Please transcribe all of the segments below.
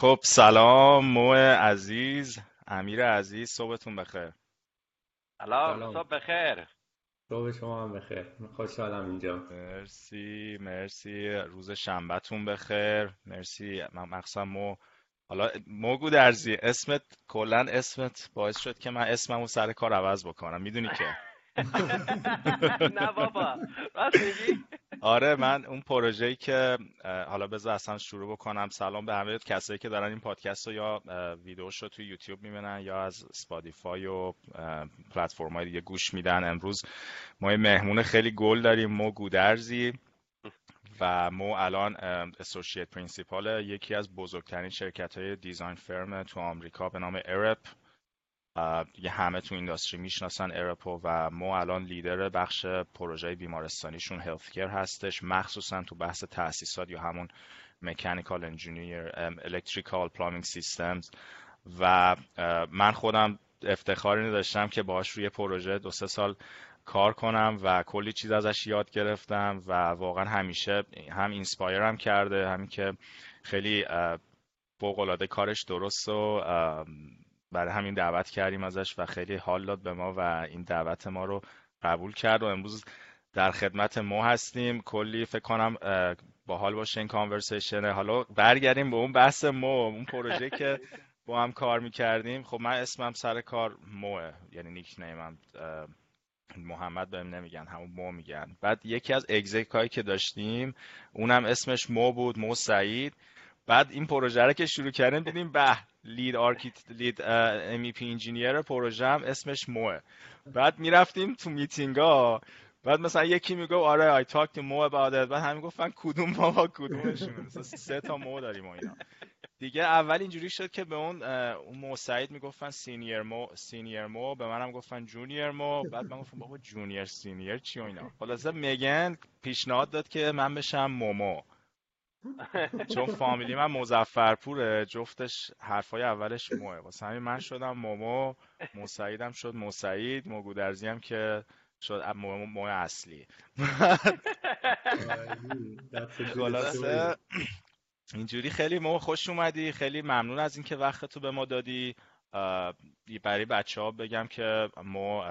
خب سلام مو عزیز امیر عزیز صبحتون بخیر. سلام صبح بخیر. صبح شما هم بخیر. خوشحالم اینجا. مرسی مرسی. روز شنبهتون بخیر. مرسی. مخصوصا مو. حالا موگو درزی اسمت کلا اسمت باعث شد که من اسممو سر کار عوض بکنم. می‌دونی که؟ نه بابا راست میگی؟ آره من اون پروژه‌ای که حالا بذار اصلا شروع بکنم. سلام به همه کسایی که دارن این پادکست رو یا ویدیوش رو توی یوتیوب می‌بینن یا از سپادیفای و پلتفرم‌های دیگه گوش میدن. امروز ما یه مهمون خیلی گل داریم مو گودرزی و مو الان associate principal یکی از بزرگترین شرکت های design firm تو آمریکا به نام Arup دیگه همه تو industry می‌شناسن Arup و و مو الان لیدر بخش پروژه بیمارستانیشون healthcare هستش. مخصوصا تو بحث تاسیسات یا همون mechanical engineer electrical plumbing systems و من خودم افتخاری داشتم که باهاش روی پروژه دو سه سال کار کنم و کلی چیز ازش یاد گرفتم و واقعا همیشه هم inspire م کرده همین که خیلی فوق کارش درست و برای همین دعوت کردیم ازش و خیلی حال داد به ما و این دعوت ما رو قبول کرد و امروز در خدمت ما هستیم. کلی فکر کنم حال باشه این conversation حالا برگردیم به اون بحث مو اون پروژه که با هم کار می‌کردیم. خب من اسمم سر کار موه یعنی nickname م محمد بهم نمیگن همون مو میگن. بعد یکی از exec هایی که داشتیم اونم اسمش مو بود مو سعید. بعد این پروژه رو که شروع کردیم دیدیم به lead architect lead MEP engineer پروژه هم اسمش موه. بعد می‌رفتیم تو میتینگ ها. بعد مثلا یکی میگو آره I talk to مو about بعد همین گفتن کدوم مو کدومشون؟ مثلا سه تا مو داریم و اینا. دیگه اول اینجوری شد که به اون مو سعید می‌گفتن senior مو senior مو به منم گفتن junior مو بعد من گفتم بابا junior senior چی و اینا. خلاصه میگن پیشنهاد داد که من بشم مومو. چون فامیلی من مظفرپوره جفتش حرفای اولش موه. واسه همین من شدم مومو مو سعیدم شد مو سعید مو گودرزی هم که شد مو, مو اصلی. خلاصه اینجوری خیلی مو خوش اومدی. خیلی ممنون از اینکه وقتتو به ما دادی. برای بچه ها بگم که مو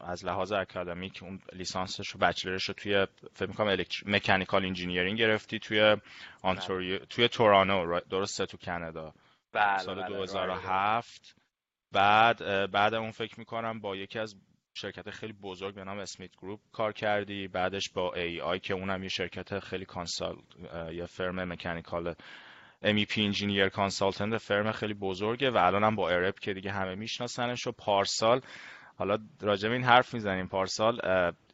از لحاظ اکادمیک اون لیسانسش و bachelor ش رو توی فکر می‌کنم mechanical engineering گرفتی توی انتاریو بله. توی تورنتو درسته؟ تو کانادا. بله سال 2007 بله، بعد بعد اون فکر می‌کنم با یکی از شرکت خیلی بزرگ به نام SmithGroup کار کردی. بعدش با AEI که اونم یه شرکت خیلی consult یه firm mechanical MEP engineer consultant firm خیلی بزرگه و الان هم با Arup که دیگه همه میشناسنش و پارسال حالا راجع این حرف می‌زنیم پارسال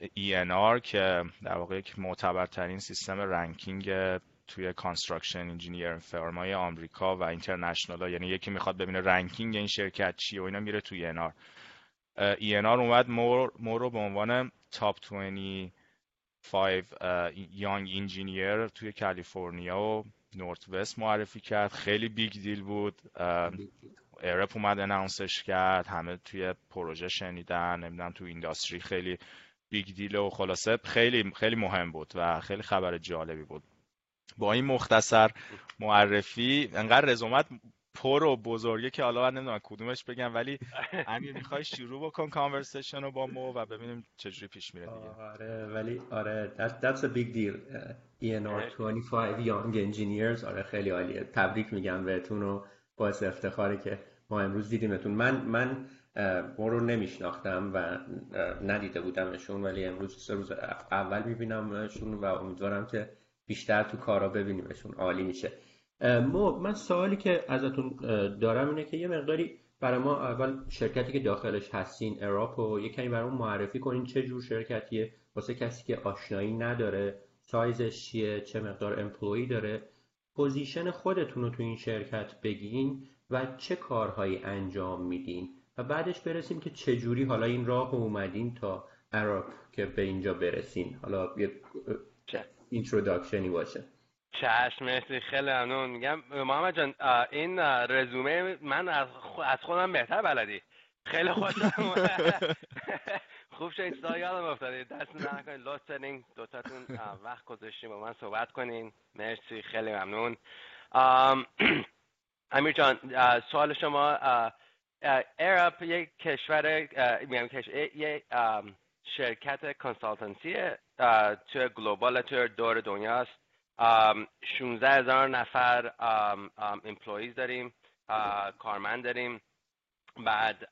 ENR که در واقع یک معتبرترین سیستم ranking توی construction engineer firm های آمریکا و international یعنی یکی می‌خواد ببینه ranking این شرکت چیه و اینا میره توی ENR ENR اومد مو, مو رو به عنوان top 25 young engineer توی کالیفرنیا و Northwest معرفی کرد. خیلی big deal بود. Arup اومد announce ش کرد همه توی پروژه شنیدن نمی‌دونم تو industry خیلی big deal و خلاصه خیلی خیلی مهم بود و خیلی خبر جالبی بود. با این مختصر معرفی انقدر رزومت پر و بزرگه که حالا من نمی‌دونم کدومش بگم ولی امیر می‌خوای شروع بکن conversation رو با مو و ببینیم چجوری پیش میره دیگه. آره ولی آره that, that's a big deal. ENR 25 young engineers آره خیلی عالیه. تبریک میگم بهتون و باعث افتخاری که ما امروز دیدیمتون. من من ما نمیشناختم و ندیده بودمشون ولی امروز واسه روز اول میبینمشون و امیدوارم که بیشتر تو کارا ببینیمشون. عالی میشه. ما من سوالی که ازتون دارم اینه که یه مقداری برای ما اول شرکتی که داخلش هستین Arup و یه کمی برای معرفی کنین چه جور شرکتیه. واسه کسی که آشنایی نداره سایزش چیه چه مقدار employee داره. position خودتون رو تو این شرکت بگین و چه کارهایی انجام میدین و بعدش برسیم که چجوری حالا این راه اومدین تا Arup که به اینجا برسین. حالا یه introduction ی باشه. چشم مرسی. خیلی ممنون. میگم محمد جان این رزومه من از خودم بهتر بلدی. خیلی خوشم خوب شد چیزا یادم افتادی دست نکنید لطف دارین دوتاتون وقت گذاشتین با من صحبت کنین. مرسی. خیلی ممنون. امیر جان سوال شما Arup یک کشور میگم یک شرکت consultancy تو global تو دور دنیاست. 16 هزار نفر employees داریم کارمند داریم. بعد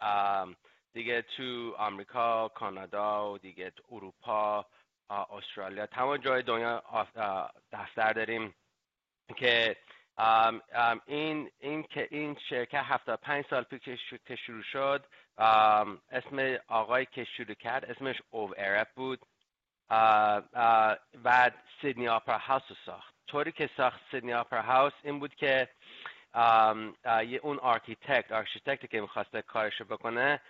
دیگه تو آمریکا کانادا و دیگه اروپا استرالیا تمام جای دنیا دفتر داریم که این این که این شرکت 75 سال پیش که شروع شد اسم آقای که شروع کرد اسمش Ove Arup بود. بعد Sydney Opera House رو ساخت. طوری که ساخت Sydney Opera House این بود که یه اون architect architect ی که می‌خواسته کارشو بکنه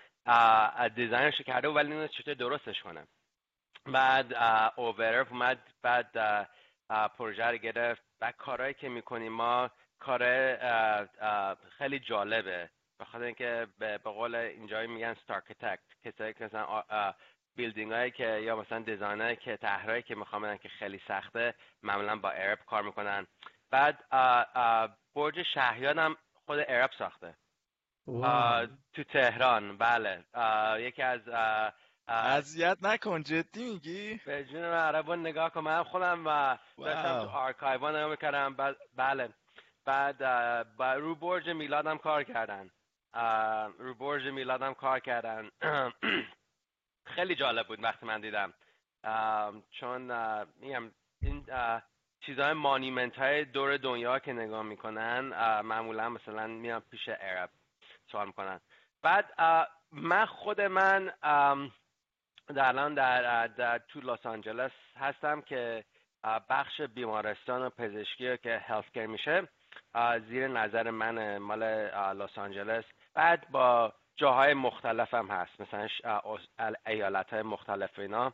design ش کرده ولی نمی‌دونست چطور درستش کنه. بعد Ove Arup اومد بعد پروژه رو گرفت. و کارهایی که می‌کنیم ما کار خیلی جالبه. بخاطر اینکه به قول اینجایی میگن starchitect کسایی که مثلا building هایی که یا مثلا design که طرحهایی که می‌خوام که خیلی سخته معمولا با Arup کار می‌کنن. بعد برج شهیاد هم خود Arup ساخته. تو تهران. بله. یکی از اذیت نکن جدی میگی؟ به جون نگاه کنم من خودم و داشتم تو آرکایوان نگاه می‌کردم. بله. بعد رو برج میلادم کار کردن. رو برج میلادم کار کردن. خیلی جالب بود وقتی من دیدم. چون میگم این چیزهای مانیمنت های دور دنیا که نگاه می‌کنن معمولا مثلا میان پیش عرب سوال می‌کنن. بعد من خود من در الان در, در تو لس آنجلس هستم که بخش بیمارستان و پزشکی که هلت میشه زیر نظر من مال لس آنجلس. بعد با جاهای مختلف هم هست مثلا ایالت های مختلف اینا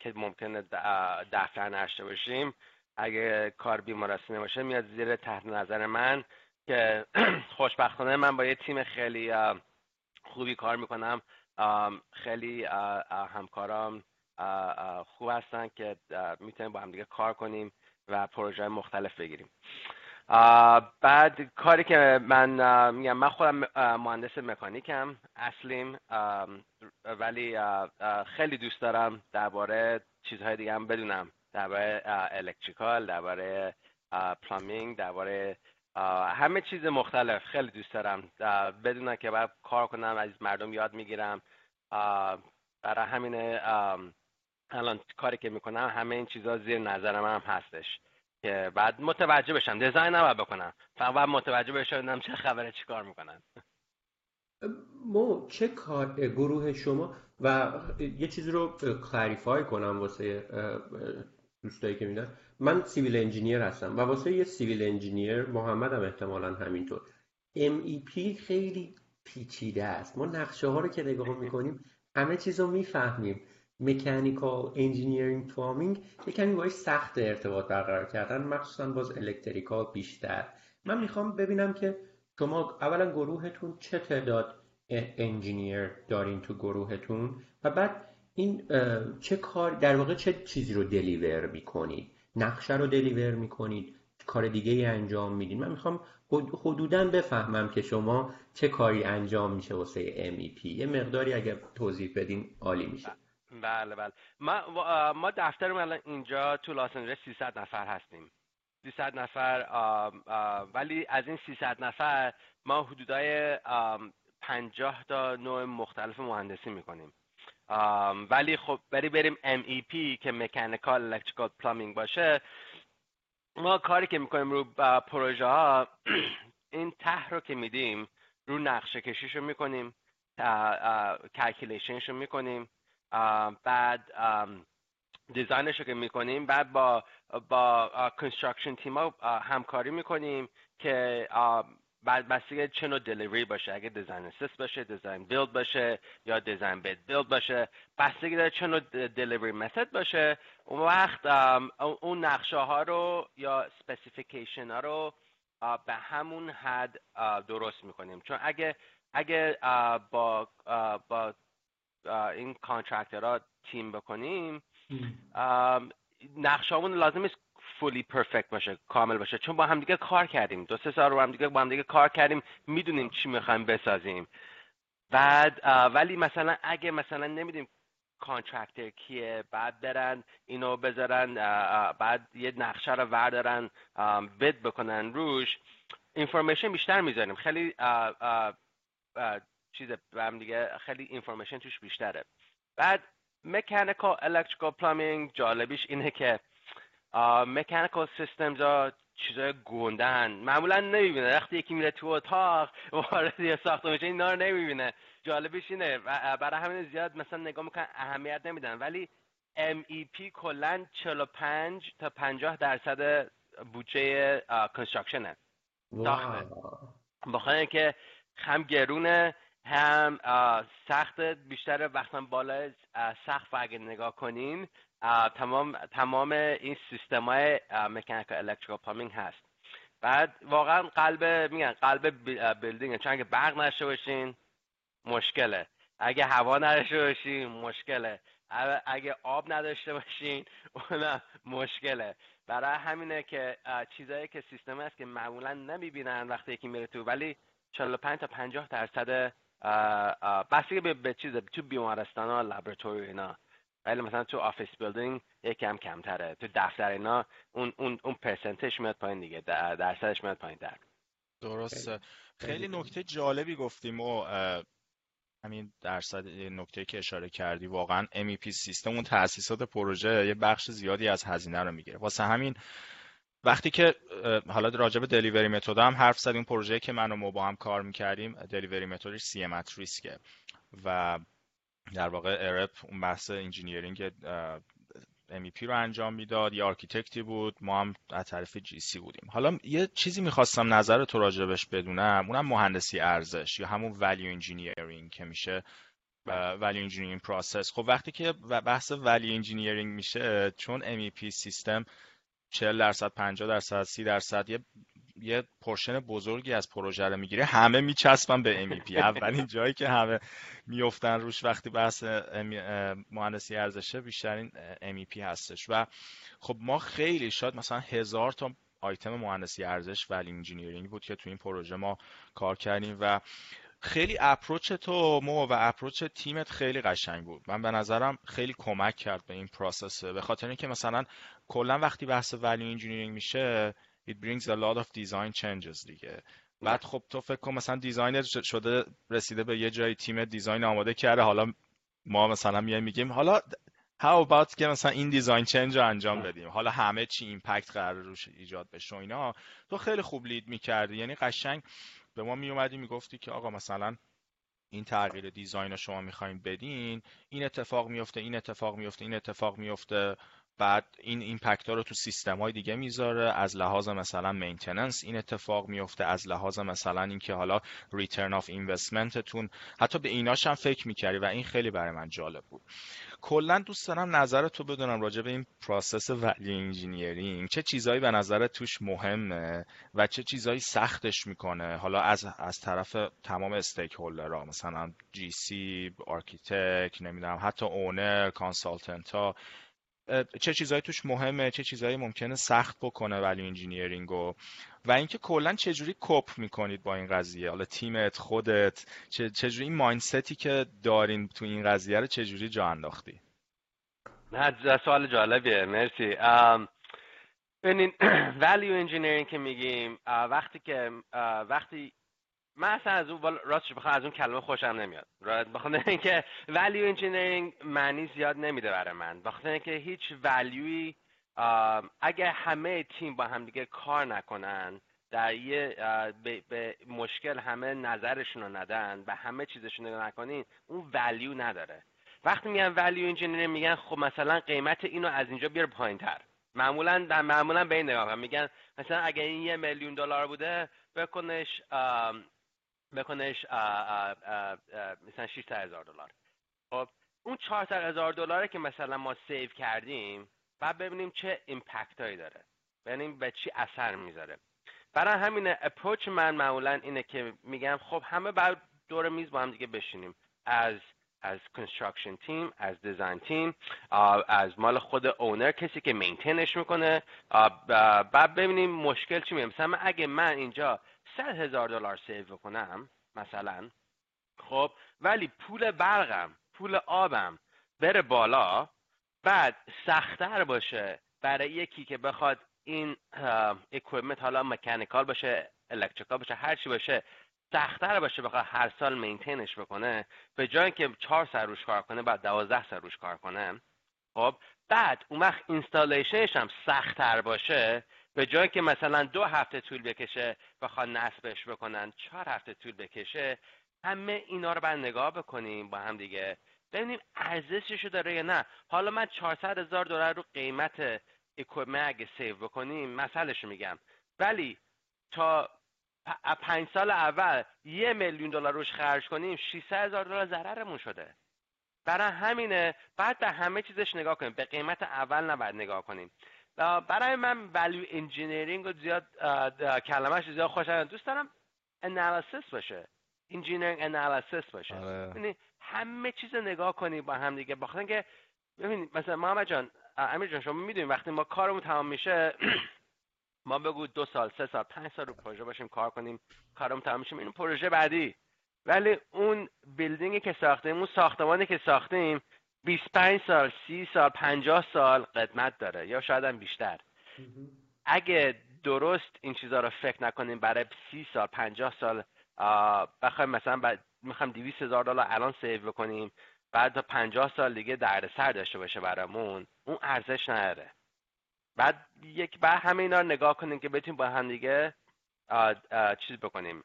که ممکنه دفتر نشته باشیم. اگه کار بیمارستانی باشه میاد زیر تحت نظر من که خوشبختانه من با یه تیم خیلی خوبی کار می‌کنم. خیلی همکارام خوب هستن که می‌تونیم با هم دیگه کار کنیم و پروژه مختلف بگیریم. بعد کاری که من میگم من خودم مهندس مکانیکم اصلیم ولی خیلی دوست دارم درباره چیزهای دیگه هم بدونم. درباره الکتریکال درباره پلامینگ درباره همه چیز مختلف. خیلی دوست دارم. بدونم که باید کار کنم از مردم یاد می‌گیرم. برای همین الان کاری که می‌کنم همه این چیزها زیر نظرم هم هستش که بعد متوجه بشم. دیزاین نباید بکنم. فقط متوجه بشم چه خبره چی کار می‌کنن. مو چه کار گروه شما و یه چیزی رو clarify کنم واسه دوستایی که میدن من civil engineer هستم و واسه یه civil engineer محمد هم احتمالا همینطور. MEP خیلی پیچیده است. ما نقشه ها رو که نگاه می‌کنیم همه چیز رو می‌فهمیم. mechanical engineering plumbing یه کمی باید سخت ارتباط برقرار کردن مخصوصا باز electrical بیشتر. من می‌خوام ببینم که شما اولا گروهتون چه تعداد انجینیر دارین تو گروهتون و بعد این چه کار در واقع چه چیزی رو دلیور می‌کنید؟ نقشه رو دلیور می‌کنید کار دیگه ای انجام میدین. من می‌خوام حدودا بفهمم که شما چه کاری انجام میشه واسه MEP یه مقداری اگر توضیح بدین عالی میشه. بله بله. ما ما دفترم الان اینجا تو لاس آنجلس 300 نفر هستیم. 300 نفر ولی از این 300 نفر ما حدودای 50 تا نوع مختلف مهندسی می‌کنیم. ولی خب بری بریم MEP که mechanical electrical plumbing باشه. ما کاری که می‌کنیم رو پروژه ها این ته رو که میدیم رو نقشه کشیشو می‌کنیم calculation شو می‌کنیم بعد design ش رو که می‌کنیم بعد با با construction team همکاری می‌کنیم که بعد بستگی چه نوع delivery باشه؟ اگه design assist باشه design build باشه یا design bid build باشه بستگی داره چه نوع delivery method باشه. اون وقت اون نقشه ها رو یا specification ها رو به همون حد درست می‌کنیم. چون اگه اگه با با این contractor ها تیم بکنیم نقشه لازم نیست fully perfect باشه کامل باشه. چون با همدیگه کار کردیم. دو سه سال رو همدیگه با همدیگه کار کردیم. می‌دونیم چی می‌خوایم بسازیم. بعد ولی مثلا اگه مثلا نمی‌دونیم contractor کیه بعد برن اینو بذارن بعد یه نقشه رو وردارن bid بکنن روش information بیشتر می‌ذاریم. خیلی چیز هم دیگه خیلی information توش بیشتره. بعد mechanical electrical plumbing جالبیش اینه که mechanical systems ها چیزای گندن. معمولا نمی‌بینه. وقتی یکی میره تو اتاق وارد یه ساختمان میشه اینا رو نمی‌بینه. جالبش اینه. برای همین زیاد مثلا نگاه می‌کنن اهمیت نمیدن. ولی MEP کلا 45 تا 50 درصد بودجه construction ه بخاطر که هم گرونه هم سخت بیشتر وقتا بالا سقف. اگه نگاه کنین تمام تمام این سیستم های mechanical electrical plumbing هست. بعد واقعا قلب میگن قلب building چون اگه برق نداشته باشین مشکله. اگه هوا نداشته باشین مشکله. اگه آب نداشته باشین اون مشکله. برای همینه که چیزایی که سیستم هست که معمولا نمی‌بینن وقتی یکی میره تو ولی 45 تا 50 درصد بستگی به, چیز تو بیمارستان ها لابراتوری اینا. ولی مثلا تو office building یکم کمتره. تو دفتر اینا اون اون اون percentش میاد پایین دیگه. درصدش میاد پایین در. درسته. خیلی. نکته جالبی گفتیم و همین درصد نکته که اشاره کردی واقعا MEP سیستم اون تاسیسات پروژه یه بخش زیادی از هزینه رو می‌گیره. واسه همین وقتی که حالا راجع به delivery method هم حرف زدیم پروژه که من و مو با هم کار می‌کردیم delivery methodش CM at risk ه و در واقع ARUP اون بحث engineering MEP رو انجام می‌داد یا architectی بود ما هم از طرف GC بودیم. حالا یه چیزی می‌خواستم نظر تو راجبش بدونم اونم مهندسی ارزش یا همون value engineering که میشه value engineering process خب وقتی که بحث value engineering میشه چون MEP سیستم 40 درصد 50 درصد 30 درصد یه یه portion بزرگی از پروژه رو می‌گیره. همه میچسبن به MEP اولین جایی که همه میفتن روش وقتی بحث مهندسی ارزشه بیشترین MEP هستش. و خب ما خیلی شاید مثلا هزار تا آیتم مهندسی ارزش value engineering بود که تو این پروژه ما کار کردیم و خیلی approach تو مو و approach تیمت خیلی قشنگ بود. من به نظرم خیلی کمک کرد به این process ه به خاطر اینکه مثلا کلا وقتی بحث value engineering میشه it brings a lot of design changes دیگه. بعد خب تو فکر کن مثلا designer شده رسیده به یه جای تیم design آماده کرده. حالا ما مثلا میایم میگیم حالا how about که مثلا این design change رو انجام بدیم؟ حالا همه چی impact قرار روش ایجاد بشه و اینا. تو خیلی خوب lead می‌کردی. یعنی قشنگ به ما میومدی می‌گفتی که آقا مثلا این تغییر design رو شما می‌خواین بدین این اتفاق میفته این اتفاق میفته این اتفاق میفته بعد این impact ها رو تو سیستم های دیگه می‌ذاره. از لحاظ مثلا maintenance این اتفاق میفته از لحاظ مثلا اینکه حالا return of investmentتون حتی به ایناش هم فکر می‌کردی و این خیلی برای من جالب بود. کلا دوست دارم نظر تو بدونم راجع به این process value engineering چه چیزهایی به نظر توش مهمه و چه چیزهایی سختش می‌کنه؟ حالا از از طرف تمام stakeholderها مثلا GC architect نمی‌دونم حتی owner consultant ها چه چیزهایی توش مهمه چه چیزهایی ممکنه سخت بکنه value engineering و و اینکه کلا چجوری cope می‌کنید با این قضیه؟ حالا تیمت خودت چجوری این mindsetی که دارین تو این قضیه رو چجوری جا انداختی؟ نه سوال جالبیه مرسی. value engineering که میگیم وقتی که وقتی من اصلا از اون راستش بخوام از اون کلمه خوشم نمیاد. بخاطر اینکه value engineering معنی زیاد نمیده برای من. بخاطر اینکه هیچ ولیوی اگه همه تیم با هم دیگه کار نکنن در یه به, مشکل همه نظرشون رو ندن و همه چیزشون رو نکنین اون value نداره. وقتی میگن value engineer میگن خب مثلا قیمت اینو از اینجا بیار پایین تر معمولا معمولا به این نگاه میگن مثلا اگه این یه میلیون دلار بوده بکنش بکنش مثلا 6 هزار دلار. خب اون 400 هزار دلاره که مثلا ما save کردیم بعد ببینیم چه impact هایی داره. ببینیم به چی اثر می‌ذاره. برای همین approach من معمولا اینه که میگم خب همه بعد دور میز با هم دیگه بشینیم. از از construction team از design team از مال خود owner کسی که maintainش می‌کنه. بعد ببینیم مشکل چی میشه مثلا اگه من اینجا 100 هزار دلار save بکنم مثلا. خب ولی پول برقم پول آبم بره بالا بعد سختتر باشه برای یکی که بخواد این equipment حالا mechanical باشه electrical باشه هر چی باشه سختتر باشه بخواد هر سال maintainش بکنه به جای که چهار ساعت روش کار کنه بعد دوازده ساعت روش کار کنه. خب بعد اون وقت installationش هم سختتر باشه به جای که مثلا دو هفته طول بکشه بخواد نصبش بکنن چهار هفته طول بکشه همه اینا رو بعد نگاه بکنیم با هم دیگه. ببینیم ارزششو داره یا نه. حالا من 400 هزار دلار رو قیمت equipment اگه save بکنیم مسئلهشو میگم. ولی تا پنج سال اول یه میلیون دلار روش خرج کنیم 600 هزار دلار ضررمون شده. برای همینه بعد به همه چیزش نگاه کنیم. به قیمت اول نباید نگاه کنیم. برای من value engineering رو زیاد کلمهش زیاد خوشم دوست دارم انالیسیس باشه. engineering analysis باشه. آره. یعنی همه چیز نگاه کنی با هم دیگه. بخاطر که ببینید مثلا محمد جان امیر جان شما می‌دونید وقتی ما کارمون تمام میشه ما بگو دو سال سه سال پنج سال رو پروژه باشیم کار کنیم کارمون تمام میشه این پروژه بعدی. ولی اون بیلدینگی که ساختیم اون ساختمانی که ساختیم 25 سال 30 سال 50 سال قدمت داره یا شاید هم بیشتر. اگه درست این چیزها رو فکر نکنیم برای 30 سال 50 سال بخوایم مثلا می‌خوایم 200 هزار دلار الان سیو بکنیم بعد تا 50 سال دیگه سر داشته باشه برامون اون ارزش نداره. بعد یک بعد همه اینا رو نگاه کنیم که بتونیم با هم دیگه چیز بکنیم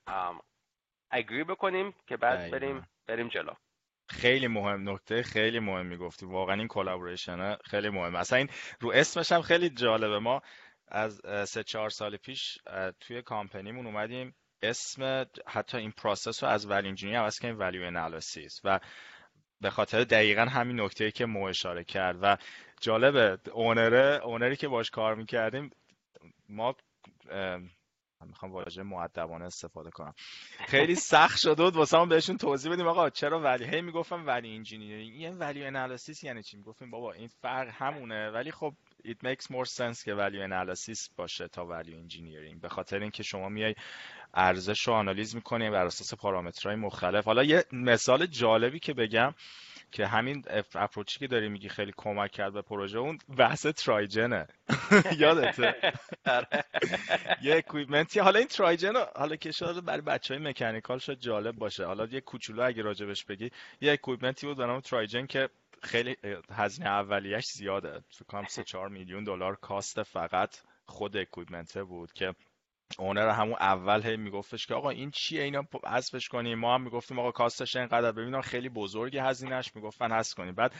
agree بکنیم که بعد بریم بریم جلو. خیلی مهم نکته خیلی مهم می‌گفتی واقعا این collaboration خیلی مهم اصلا این رو اسمش هم خیلی جالبه. ما از سه چهار سال پیش توی companyمون اومدیم. اسم حتی این process رو از value engineering عوض کنیم value analysis و به خاطر دقیقا همین نکته که مو اشاره کرد. و جالبه owner ه ownerی که باش کار می‌کردیم ما من می‌خوام واژه مؤدبانه استفاده کنم. خیلی سخت شده بود واسه بهشون توضیح بدیم. آقا چرا value؟ هی می‌گفتم value engineering این value analysis یعنی چی؟ می‌گفتیم بابا این فرق همونه. ولی خب it makes more sense که value analysis باشه تا value engineering. به خاطر اینکه شما میای ارزش رو آنالیز می‌کنی بر اساس پارامترهای مختلف. حالا یه مثال جالبی که بگم. که همین approach ی که داری میگی خیلی کمک کرد به پروژه اون بحث trigen ه. یادته؟ آره. یه equipment ی حالا این trigen حالا که شاید برای بچه های mechanical شاید جالب باشه. حالا یه کوچولو اگه راجبش بگی یه equipment ی بود به نام trigen که خیلی هزینه اولیش زیاده. فکر کنم 3 4 میلیون دلار cost فقط خود equipment بود که owner همون اول هی میگفتش که آقا این چیه؟ اینا حذفش کنیم ما هم می‌گفتیم آقا cost ش اینقدر. ببینم خیلی بزرگی هزینهش می‌گفتن حذف کنیم بعد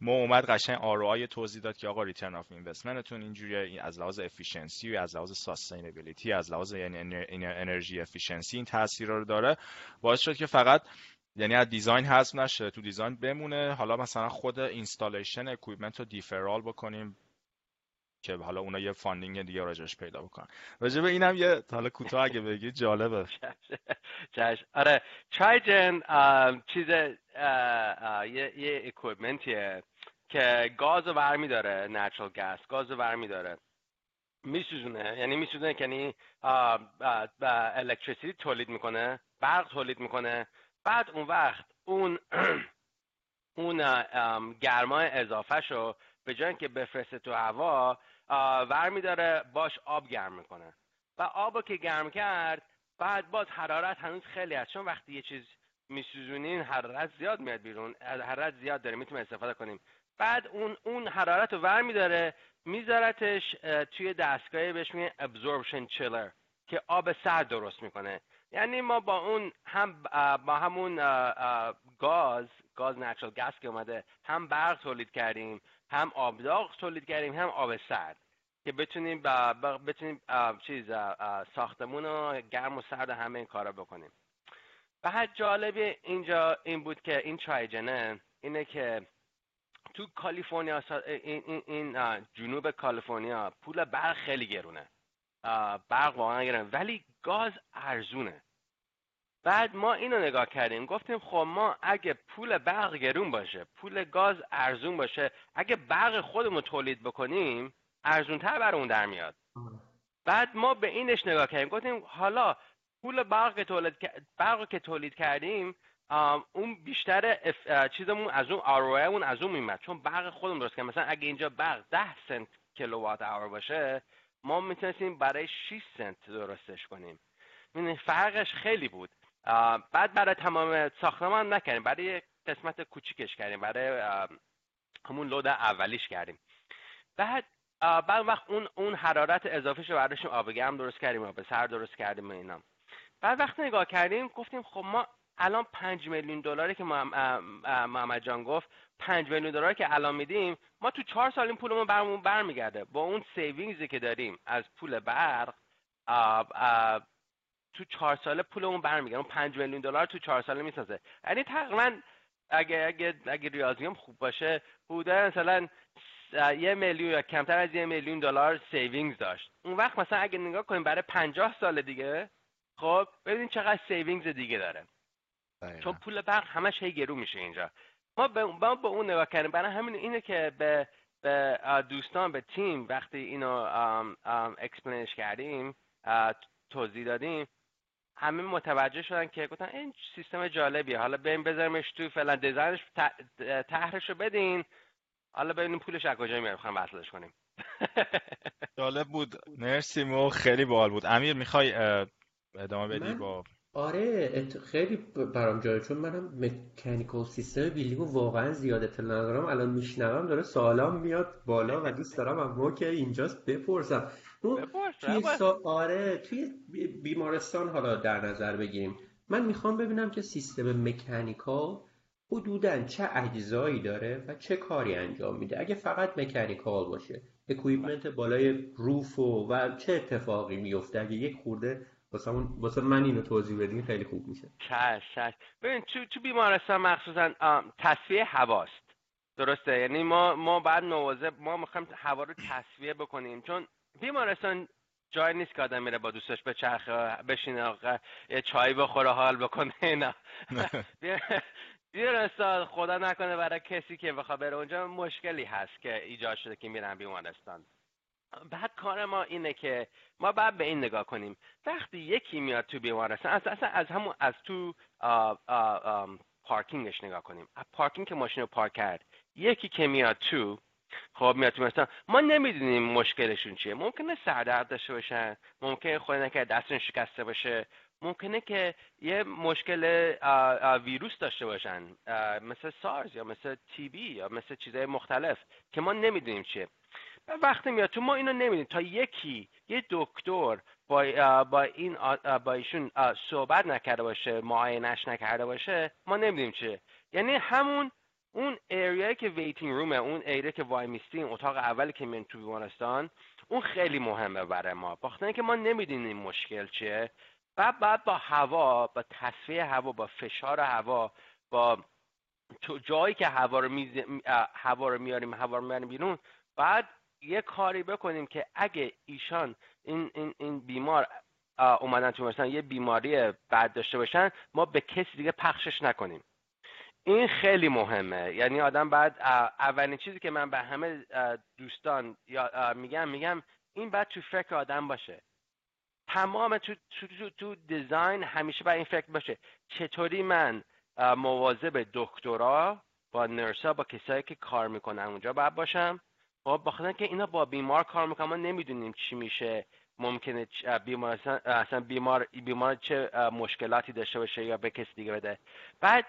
ما اومد قشنگ آر توضیح داد که آقا return of investment تون اینجوریه. از لحاظ efficiency از لحاظ sustainability از لحاظ یعنی energy efficiency این تاثیر رو داره. باعث شد که فقط یعنی از design حذف نشه تو design بمونه. حالا مثلا خود installation equipment رو deferral بکنیم. که حالا اونا یه funding دیگه راجعش پیدا بکنن. راجع به اینم یه حالا کوتاه اگه بگی جالبه. چشم آره. چایجن چیز یه یه اکویپمنتیه که گاز رو برمیداره نچرال گاز گاز رو برمیداره. میسوزونه. یعنی میسوزونه یعنی الکتریسیتی تولید می‌کنه برق تولید می‌کنه. بعد اون وقت اون اون گرمای اضافه شو به جای که بفرسته تو هوا ور میداره باش آب گرم می‌کنه. و آب که گرم کرد بعد باز حرارت هنوز خیلی هست. چون وقتی یه چیز میسوزونین حرارت زیاد میاد بیرون حرارت زیاد داره می‌تونیم استفاده کنیم. بعد اون اون حرارت رو ور میداره میذارتش توی دستگاهی بهش میگن ابزوربشن چیلر که آب سرد درست می‌کنه. یعنی ما با اون هم با همون گاز گاز نچرال گاز که اومده هم برق تولید کردیم. هم آب داغ تولید کردیم هم آب سرد. که بتونیم با بتونیم چیز ساختمون رو گرم و سرد همه این کارا بکنیم. بعد جالب اینجا این بود که این ترایجنه اینه که تو کالیفرنیا این, این جنوب کالیفرنیا پول برق خیلی گرونه. برق واقعا گرونه. ولی گاز ارزونه. بعد ما اینو نگاه کردیم گفتیم خب ما اگه پول برق گرون باشه پول گاز ارزون باشه اگه برق خودمون تولید بکنیم ارزونتر برامون در میاد. بعد ما به اینش نگاه کردیم گفتیم حالا پول برق تولید برق که تولید کردیم اون بیشتر چیزمون از اون اون از اون میمد. چون برق خودمون درست کردیم مثلا اگه اینجا برق 10 سنت کیلووات اور باشه ما می‌تونستیم برای 6 سنت درستش کنیم. این فرقش خیلی بود. بعد برای تمام ساختمان نکردیم. برای قسمت کوچیکش کردیم. برای همون load اولیش کردیم. بعد بعد وقت اون اون حرارت اضافه شو برداشتیم آب گرم درست کردیم آب سرد درست کردیم اینا. بعد وقتی نگاه کردیم گفتیم خب ما الان پنج میلیون دلاری که محمد جان گفت پنج میلیون دلار که الان میدیم ما تو چهار سال این پولمون برمون برمیگرده. با اون savings ی که داریم از پول برق تو چهار ساله پولمون برمیگرده. اون پنج میلیون دلار تو چهار ساله می‌سازه. یعنی تقریبا اگه اگه اگه ریاضیم خوب باشه بوده مثلا یه میلیون یا کمتر از یه میلیون دلار savings داشت. اون وقت مثلا اگه نگاه کنیم برای پنجاه سال دیگه خب ببینید چقدر savings دیگه داره. چون پول برق همش هی گرون میشه اینجا. ما به ما به اون نگاه کردیم. برای همین اینه که به به دوستان به تیم وقتی اینو explain ش کردیم توضیح دادیم همه متوجه شدن که گفتن این سیستم جالبیه. حالا بریم بذاریمش تو فعلا دیزاینش طرحش رو بدین. حالا ببینیم پولش از کجا میاد بخوام وصلش کنیم. جالب بود. مرسی مو خیلی باحال بود. امیر می‌خوای ادامه بدی با؟ آره خیلی برام جالب چون منم مکانیکال سیستم بیلدینگ واقعا زیاد اطلاع ندارم. الان میشنوم داره سوالام میاد بالا و دوست دارم اما که اینجاست بپرسم. توی سا... آره توی بیمارستان حالا در نظر بگیریم. من می‌خوام ببینم که سیستم مکانیکال حدودا چه اجزایی داره و چه کاری انجام میده. اگه فقط مکانیکال باشه اکویپمنت بالای روف و, و چه اتفاقی میفته؟ اگه یک خورده واسه, من اینو توضیح بدین خیلی خوب میشه. چش چش. ببین تو, تو بیمارستان مخصوصا تصفیه هواست. درسته؟ یعنی ما ما بعد نوازه ما می‌خوایم هوا رو تصفیه بکنیم. چون بیمارستان جای نیست که آدم میره با دوستش به چرخ بشینه یه چای بخوره حال بکنه نه بیمارستان خدا نکنه برای کسی که بخواد بره اونجا مشکلی هست که ایجاد شده که میرن بیمارستان. بعد کار ما اینه که ما بعد به این نگاه کنیم. وقتی یکی میاد تو بیمارستان اصلا از همون از تو پارکینگش نگاه کنیم. از پارکینگ که ماشین رو پارک کرد یکی که میاد تو خب میاد. مثلا ما نمی‌دونیم مشکلشون چیه. ممکنه سردرد داشته باشن ممکنه خود نکرد دستشون شکسته باشه. ممکنه که یه مشکل ویروس داشته باشن مثل سارز یا مثل تی بی یا مثل چیزهای مختلف که ما نمی‌دونیم چیه. وقتی میاد تو ما اینو نمی‌دونیم. تا یکی یه دکتر با, با این با ایشون صحبت نکرده باشه معاینش نکرده باشه ما نمی‌دونیم چیه. یعنی همون اون ایریایی که ویتینگ رومه اون ایریا که وای میستیم اتاق اولی که میان تو بیمارستان اون خیلی مهمه برای ما. باختن که ما نمی‌دونیم مشکل چیه. و بعد با هوا با تصفیه هوا با فشار هوا با جایی که هوا رو, میز... هوا رو میاریم هوا رو میاریم بیرون بعد یه کاری بکنیم که اگه ایشان این, این, این بیمار اومدن تو یه بیماری بد داشته باشن ما به کسی دیگه پخشش نکنیم. این خیلی مهمه. یعنی آدم بعد اولین چیزی که من به همه دوستان میگم میگم این بعد تو فکر آدم باشه. تمام تو, تو, تو, تو دیزاین همیشه باید این فکر باشه. چطوری من مواظب دکترا با نرسا با کسایی که کار می‌کنن اونجا باید باشم؟ خب بخاطر که اینا با بیمار کار می‌کنن ما نمی‌دونیم چی میشه. ممکنه بیمار اصلا بیمار بیمار چه مشکلاتی داشته باشه یا به کسی دیگه بده. بعد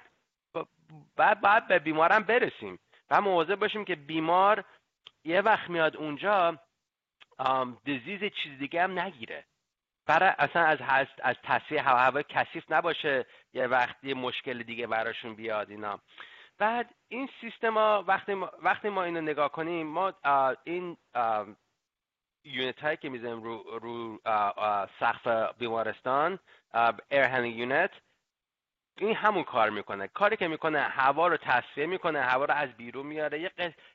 بعد بعد به بیمارم برسیم. و مواظب باشیم که بیمار یه وقت میاد اونجا دیزیز چیز دیگه هم نگیره. برای اصلا از از, از تصفیه هوا هوا کثیف نباشه یه وقت یه مشکل دیگه براشون بیاد اینا. بعد این سیستم ها وقتی ما, وقتی ما اینو نگاه کنیم ما این unit هایی که می‌زنیم رو, رو سقف بیمارستان air handling unit این همون کار می‌کنه. کاری که می‌کنه هوا رو تصفیه می‌کنه هوا رو از بیرون میاره. یه,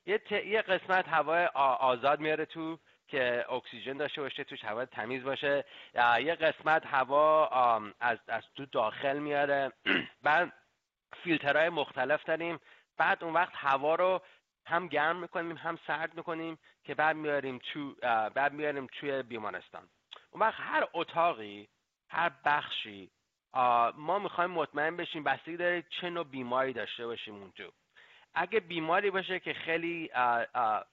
یه, یه قسمت هوا آزاد میاره تو که اکسیژن داشته باشه توش هوا تمیز باشه. یه قسمت هوا از از تو داخل میاره. بعد فیلترهای مختلف داریم. بعد اون وقت هوا رو هم گرم می‌کنیم هم سرد می‌کنیم که بعد میاریم تو بعد میاریم توی بیمارستان. اون وقت هر اتاقی هر بخشی ما می‌خوایم مطمئن بشیم بستگی داره چه نوع بیماری داشته باشیم اونجا. اگه بیماری باشه که خیلی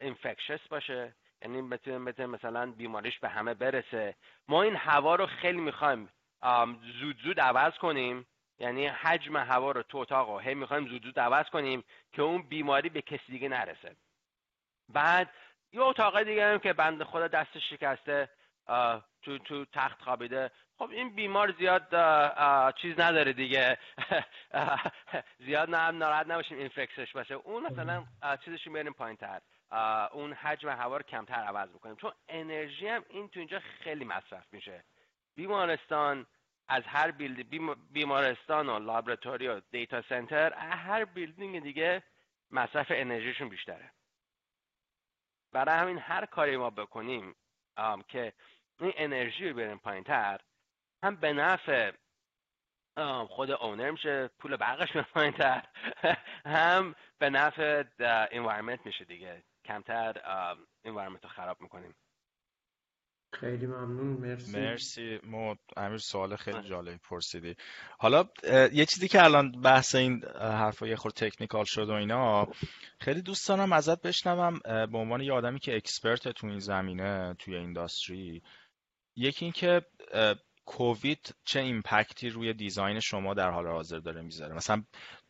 انفکشس باشه یعنی مثل مثلا بیماریش به همه برسه ما این هوا رو خیلی می‌خوایم زود زود عوض کنیم. یعنی حجم هوا رو تو اتاق رو هی می‌خوایم زود زود عوض کنیم که اون بیماری به کسی دیگه نرسه. بعد یه اتاق دیگه هم که بند خدا دستش شکسته تو تو تخت خوابیده. خب این بیمار زیاد چیز نداره دیگه. زیاد نه ناراحت نباشیم اینفکسش باشه. اون مثلا چیزش میاریم پایین تر. اون حجم هوا رو کمتر عوض می‌کنیم چون انرژی هم این تو اینجا خیلی مصرف میشه. بیمارستان از هر build بیمارستان و laboratory و data center هر building دیگه مصرف انرژیشون بیشتره. برای همین هر کاری ما بکنیم که این انرژی رو بیاریم پایین تر هم به نفع خود owner میشه پول برقش میره پایین تر هم به نفع environment میشه دیگه. کمتر environment رو خراب می‌کنیم. خیلی ممنون مرسی. مرسی. ما امیر سوال خیلی جالبی پرسیدی. حالا یه چیزی که الان بحث این حرفا یه خورد technical شد و اینا خیلی دوست دارم ازت بشنوم به عنوان یه آدمی که expert تو این زمینه توی industry یکی اینکه کووید چه impact ی روی design شما در حال حاضر داره می‌ذاره. مثلا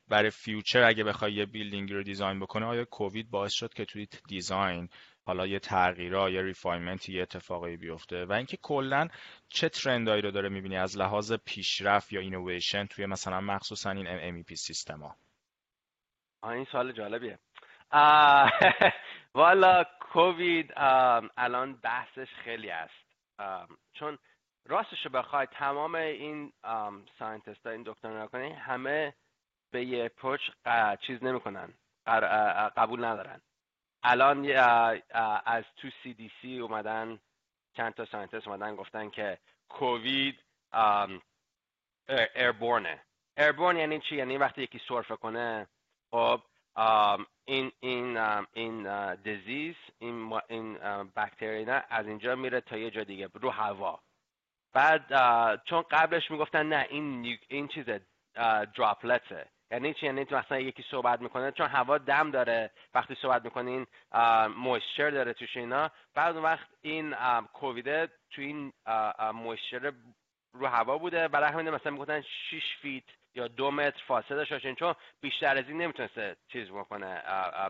برای future اگه بخوای یه building ی رو design بکنه آیا کووید باعث شد که توی design حالا یه تغییرا یا refinement یه اتفاقی بیفته؟ و اینکه کلا چه trend ایی رو داره می‌بینی از لحاظ پیشرفت یا اینویشن توی مثلا مخصوصا این MEP system ها؟ این سوال جالبیه. والا کووید الان بحثش خیلی است. چون راستش رو بخوای تمام این scientist ها این دکتر کنی همه به یه approach چیز نمی‌کنن. قبول ندارن. الان از تو CDC اومدن چند تا scientist اومدن گفتن که کووید airborne ه. airborne یعنی چی؟ یعنی وقتی یکی سرفه کنه خب این این این disease این این باکتری نه از اینجا میره تا یه جا دیگه رو هوا. بعد چون قبلش می‌گفتن نه این این چیز دراپلته یعنی چی؟ یعنی مثلا یکی صحبت می‌کنه چون هوا دم داره وقتی صحبت می‌کنین مویسچر داره توش اینا. بعد اون وقت این کوویده تو این مویسچر رو هوا بوده. برای همین مثلا می‌گفتن 6 فیت یا دو متر فاصله داشته چون بیشتر از این نمی‌تونسته چیز بکنه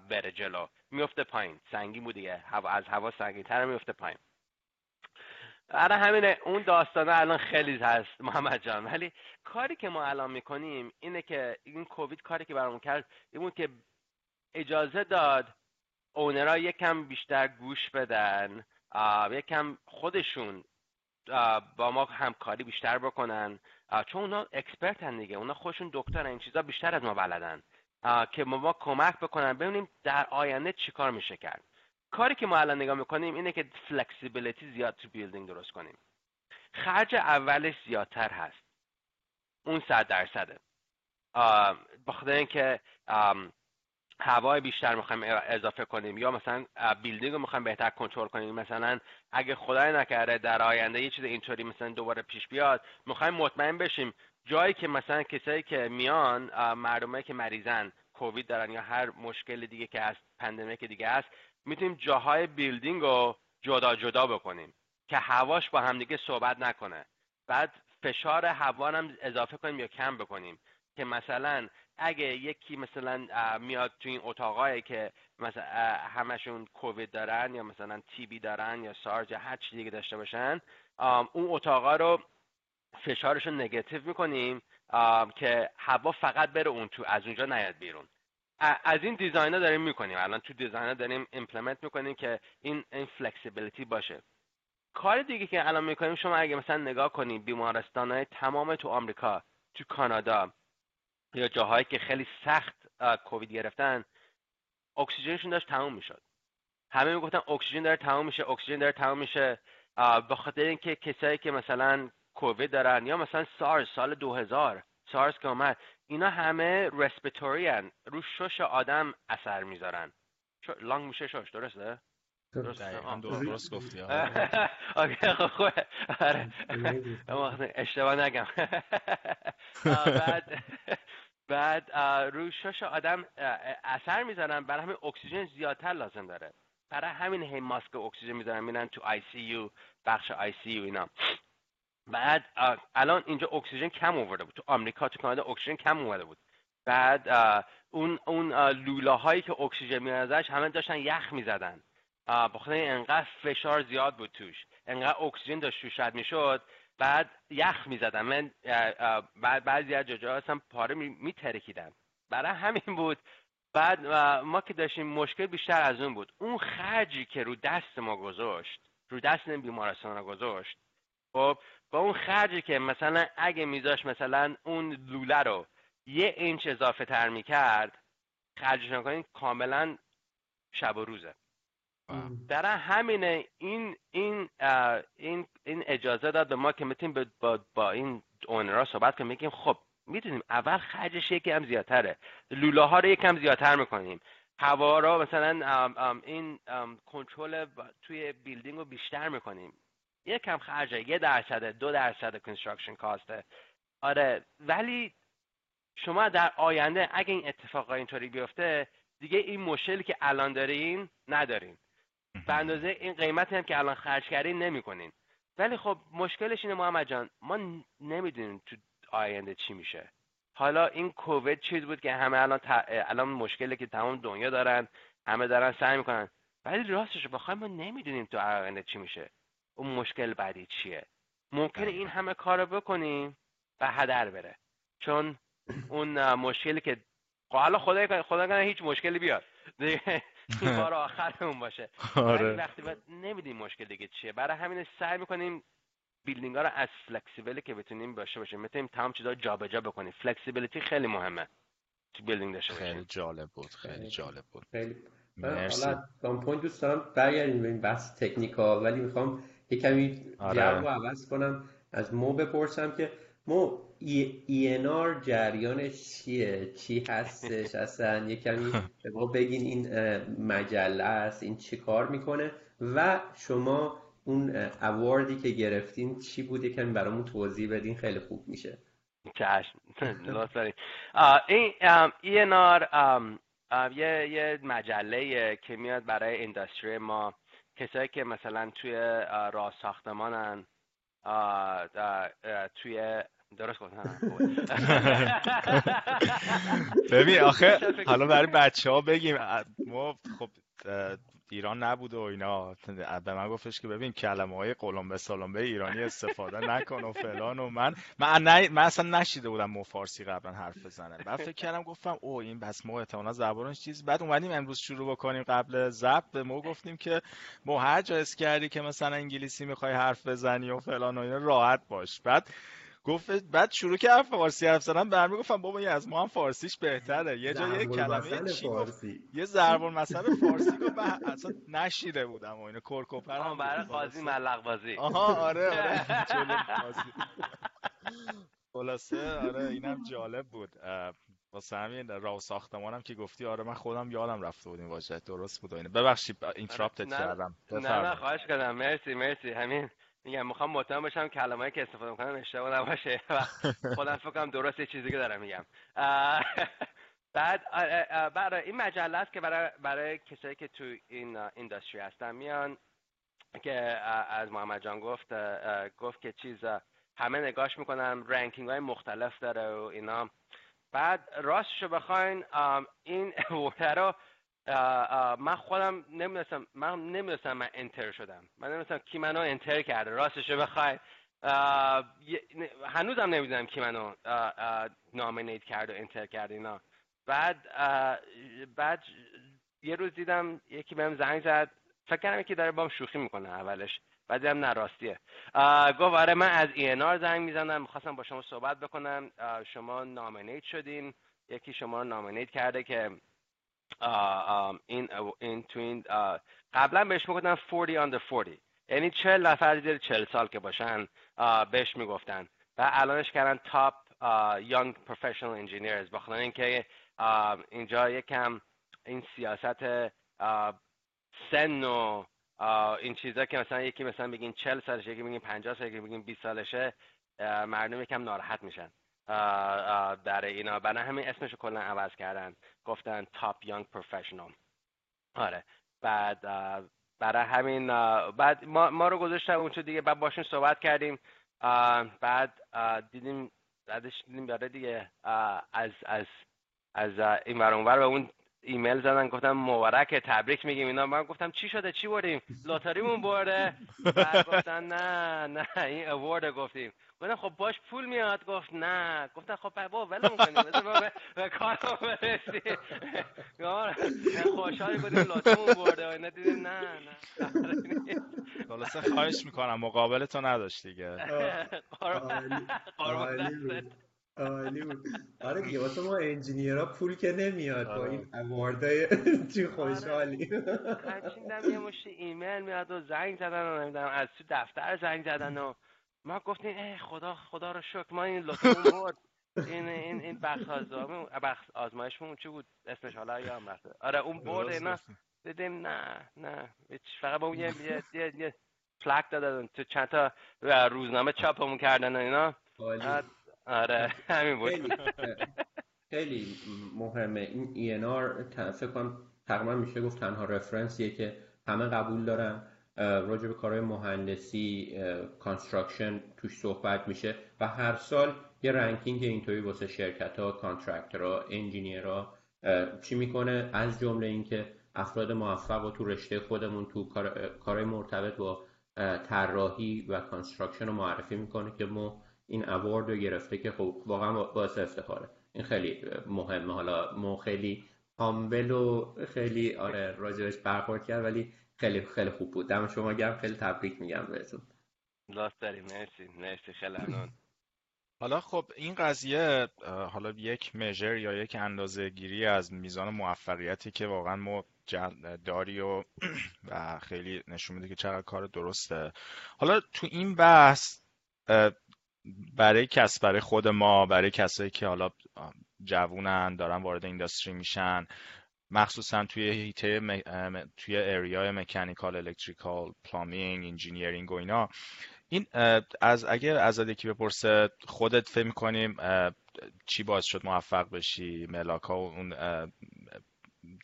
بره جلو. میفته پایین. سنگی بود دیگه. از هوا سنگین تر میفته پایین. برای آره همینه. اون داستانه الان خیلی هست محمد جان. ولی کاری که ما الان می‌کنیم اینه که این کووید کاری که برامون کرد این بود که اجازه داد اونرها یکم بیشتر گوش بدن یکم خودشون با ما همکاری بیشتر بکنن. چون اونا هن دیگه. اونا خودشون دکتر این چیزا بیشتر از ما بلدن. که ما, ما کمک بکنن ببینیم در آینده چیکار میشه کرد. کاری که ما الان نگاه می‌کنیم اینه که فلکسیبیلیتی زیاد تو بیلدینگ درست کنیم. خرج اولش زیادتر هست. اون صد درصده. بخاطر اینکه هوای بیشتر می‌خوایم اضافه کنیم یا مثلا building رو می‌خوایم بهتر کنترل کنیم. مثلا اگه خدای نکرده در آینده یه چیز اینطوری مثلا دوباره پیش بیاد می‌خوایم مطمئن بشیم جایی که مثلا کسایی که میان مردمایی که مریضن کووید دارن یا هر مشکل دیگه که هست pandemic دیگه هست می‌تونیم جاهای building رو جدا جدا بکنیم که هواش با همدیگه صحبت نکنه. بعد فشار هوا هم اضافه کنیم یا کم بکنیم که مثلا اگه یکی مثلا میاد تو این اتاقایی که مثلا همشون کووید دارن یا مثلا TB دارن یا SARS یا هر چیزی دیگه داشته باشن اون اتاقا رو فشارشون نگاتیو می‌کنیم که هوا فقط بره اون تو از اونجا نیاد بیرون. از این design ها داریم می‌کنیم. الان تو design ها داریم implement می‌کنیم که این این flexibility باشه. کار دیگه که الان می‌کنیم شما اگه مثلا نگاه کنیم بیمارستان های تمام تو آمریکا تو کانادا یا جاهایی که خیلی سخت کووید گرفتن اکسیژنشون داشت تموم می‌شد. همه می‌گفتن اکسیژن داره تمام میشه اکسیژن داره تمام میشه. به خاطر اینکه کسایی که مثلا کووید دارن یا مثلا سارس سال 2000 سارس که اومد اینا همه رسپیتوری هن. رو شش آدم اثر می‌ذارن. lung میشه شش درسته؟ درست درست گفتی خب آره. اشتباه نگم. بعد بعد رو شش آدم اثر می‌ذارن برای همین اکسیژن زیادتر لازم داره. برای همین هی ماسک اکسیژن می‌ذارن میرن تو ICU بخش ICU اینا. بعد الان اینجا اکسیژن کم آورده بود. تو آمریکا تو کانادا اکسیژن کم اومده بود. بعد اون اون لوله هایی که اکسیژن میاد ازش همه داشتن یخ می‌زدن. بخاطر انقدر فشار زیاد بود توش انقدر اکسیژن داشت توش رد می‌شد بعد یخ می‌زدن. من بعد بعضی از جاجا اصلا پاره میترکیدن. برای همین بود. بعد ما که داشتیم مشکل بیشتر از اون بود. اون خرجی که رو دست ما گذاشت رو دست این بیمارستان گذاشت خب با اون خرجی که مثلا اگه میذاش مثلا اون لوله رو یه اینچ اضافه تر می‌کرد خرجش نکنین کاملا شب و روزه. در همینه این این این این اجازه داد به ما که می‌تونیم با, با این اونرا صحبت کنیم. میگیم خب می‌دونیم اول خرجش یکم زیادتره. لوله ها رو یکم زیادتر می‌کنیم. هوا رو مثلا این کنترل توی building رو بیشتر می‌کنیم. یکم خرجه یه درصد دو درصد construction cost ـه آره ولی شما در آینده اگه این اتفاق اینطوری بیفته دیگه این مشکلی که الان دارین ندارین. به اندازه این قیمتی هم که الان خرج کردین نمی‌کنین. ولی خب مشکلش اینه محمد جان ما نمی‌دونیم تو آینده چی میشه. حالا این کووید چیز بود که همه الان الان مشکلی که تمام دنیا دارن همه دارن سعی می‌کنن. ولی راستش بخوایم ما نمی‌دونیم تو آینده چی میشه. اون مشکل بعدی چیه؟ ممکنه این همه کارو بکنیم و هدر بره. چون اون مشکلی که خب حالا خدای خدا کنه هیچ مشکلی بیاد. این بار آخرمون باشه. آره. وقتی نمیدیم مشکل دیگه چیه. برای همین سعی می‌کنیم building ها رو از flexible ـی که بتونیم باشه باشیم می‌تونیم تمام چیزا جابجا بکنیم. flexibility خیلی مهمه تو building داشته باشیم. خیلی جالب بود خیلی جالب بود. خیلی. مرسی. حالا point دوست دارم برگردیم به این بحث technical ولی می‌خوام یه کمی آره. رو عوض کنم از مو بپرسم که مو ENR جریانش چیه؟ چی هستش اصلا؟ یه کمی به ما بگین این مجله است این چی کار می‌کنه؟ و شما اون award ی که گرفتین چی بوده که برامون توضیح بدین خیلی خوب میشه. چشم این ENR یه یه مجله که میاد برای اندستری ما. کسایی که مثلا توی راه ساختمانن توی درست گفتم ببین آخه حالا برای بچه ها بگیم ما خب ایران نبود و اینا. به من گفتش که ببین کلمه های قلم به سلم به ایرانی استفاده نکن و فلان و من من, من اصلا نشیده بودم مو فارسی قبلا حرف بزنه بعد فکر کردم گفتم او این بس مو احتمالاً زبانش چیز. بعد اومدیم امروز شروع بکنیم قبل ضبط به مو گفتیم که مو هر جا کردی که مثلا انگلیسی می‌خوای حرف بزنی و فلان و اینا راحت باش. بعد گفت بعد شروع کرد فارسی حرف زدن برمی گفتم بابا این از ما هم فارسیش بهتره. یه جا یه کلمه چی گفت؟ یه ضرب المثل فارسی گفت اصلا نشیده بودم و اینو کرکوپر هم برای قاضی ملق بازی آها آره آره. خلاصه آره اینم جالب بود. واسه همین راه ساختمانم که گفتی آره من خودم یادم رفته بود این واژه. درست بود اینه. ببخشید اینتراپت کردم. نه نه خواهش کردم. مرسی مرسی. همین. میگم می‌خوام مطمئن باشم کلمه‌ای که استفاده می‌کنم اشتباه نباشه. و خودم فکر کنم درست یه چیزی که دارم میگم. بعد برای این مجله است که برای برای کسایی که تو این اینداستری هستن میان که از محمد جان گفت گفت که چیز همه نگاش می‌کنم رنکینگ های مختلف داره و اینا. بعد راستشو بخواین این رو من خودم نمی‌دونستم من نمی‌دونستم من انتر شدم. من نمی‌دونستم کی منو انتر کرده. راستشو بخوای. هنوزم نمی‌دونم کی منو نامینیت کرد و انتر کرد اینا. بعد بعد یه روز دیدم یکی بهم زنگ زد. فکر کردم یکی داره بام شوخی می‌کنه اولش. بعد دیدم نه راستیه. گفت آره من از آر زنگ می‌زنم. می‌خواستم با شما صحبت بکنم. شما نامینیت شدین. یکی شما رو نامینیت کرده که این این تو این قبلا بهش می‌گفتن 40 under 40 یعنی 40 نفر زیر 40 سال که باشن بهش می‌گفتن. و الانش کردن تاپ یانگ پروفشنال انجینیرز بخاطر اینکه اینجا یکم این سیاست سن و این چیزا که مثلا یکی مثلا بگین 40 سالشه یکی بگین 50 سالشه یکی بگین 20 سالشه مردم یکم ناراحت میشن. در اینا. برای همین اسمش رو کلا عوض کردن. گفتن تاپ یانگ پروفشنال آره. بعد برای همین بعد ما, ما رو گذاشتن اونجا دیگه. بعد باشون صحبت کردیم. بعد دیدیم بعدش دیدیم داره دیگه. از از از این ور اونور به اون ایمیل زدن. گفتم مبارک تبریک میگیم. اینا من گفتم چی شده؟ چی بردیم؟ لاتاریمون برده. بعد گفتن نه نه این اوارد گفتیم. گفتم خب باش پول میاد. گفت نه. گفتم خب بابا ولمون کنیم. بذار ما به کارمون برسیم. خوشحالی بودیم لاتاریمون برده. و اینا دیدیم نه نه. خلاصه خواهش می‌کنم. مقابل تو نداشت دیگه. عالی بود. آره دیگه واسه ما انجینیرها پول که نمیاد. با این اواردای چی خوشحالی. هرچیندم یه مشتی ایمیل میاد و زنگ زدن و نمی‌دونم از تو دفتر زنگ زدن و ما گفتیم ای خدا خدا رو شکر. ما این لطفمون برد. این این این بخش آزمایش بخش آزمایشمون چی بود؟ اسمش حالا یادم رفته آره اون برد اینا دیدیم نه نه. فقط با اون یه یه یه پلاک دادن. تو چند تا روزنامه چاپمون کردن و اینا. آره همین بود. خیلی مهمه. این ENR فکر کنم تقریبا میشه گفت تنها reference یه که همه قبول دارن. راجع به کارهای مهندسی construction توش صحبت میشه و هر سال یه ranking اینطوری واسه شرکت ها contractor ها engineer ها چی می‌کنه؟ از جمله اینکه افراد موفق و تو رشته خودمون تو کارهای مرتبط با طراحی و construction رو معرفی می‌کنه که ما این award رو گرفته که خب واقعا باعث افتخاره. این خیلی مهمه. حالا ما خیلی humble و خیلی آره راجبش برخورد کرد ولی خیلی خیلی خوب بود. دم شما گرم. خیلی تبریک میگم بهتون. لاست داریم. مرسی مرسی. خیلی حالا خب این قضیه حالا یک measure یا یک اندازه گیری از میزان موفقیتی که واقعا ما داری و, و خیلی نشون میده که چقدر کار درسته. حالا تو این بحث برای کس برای خود ما برای کسایی که حالا جوونن دارن وارد industry میشن مخصوصا توی هیته توی area ی mechanical electrical plumbing engineering و اینا. این از اگر از یکی بپرسه خودت فکر می‌کنیم چی باعث شد موفق بشی؟ ملاک ها و اون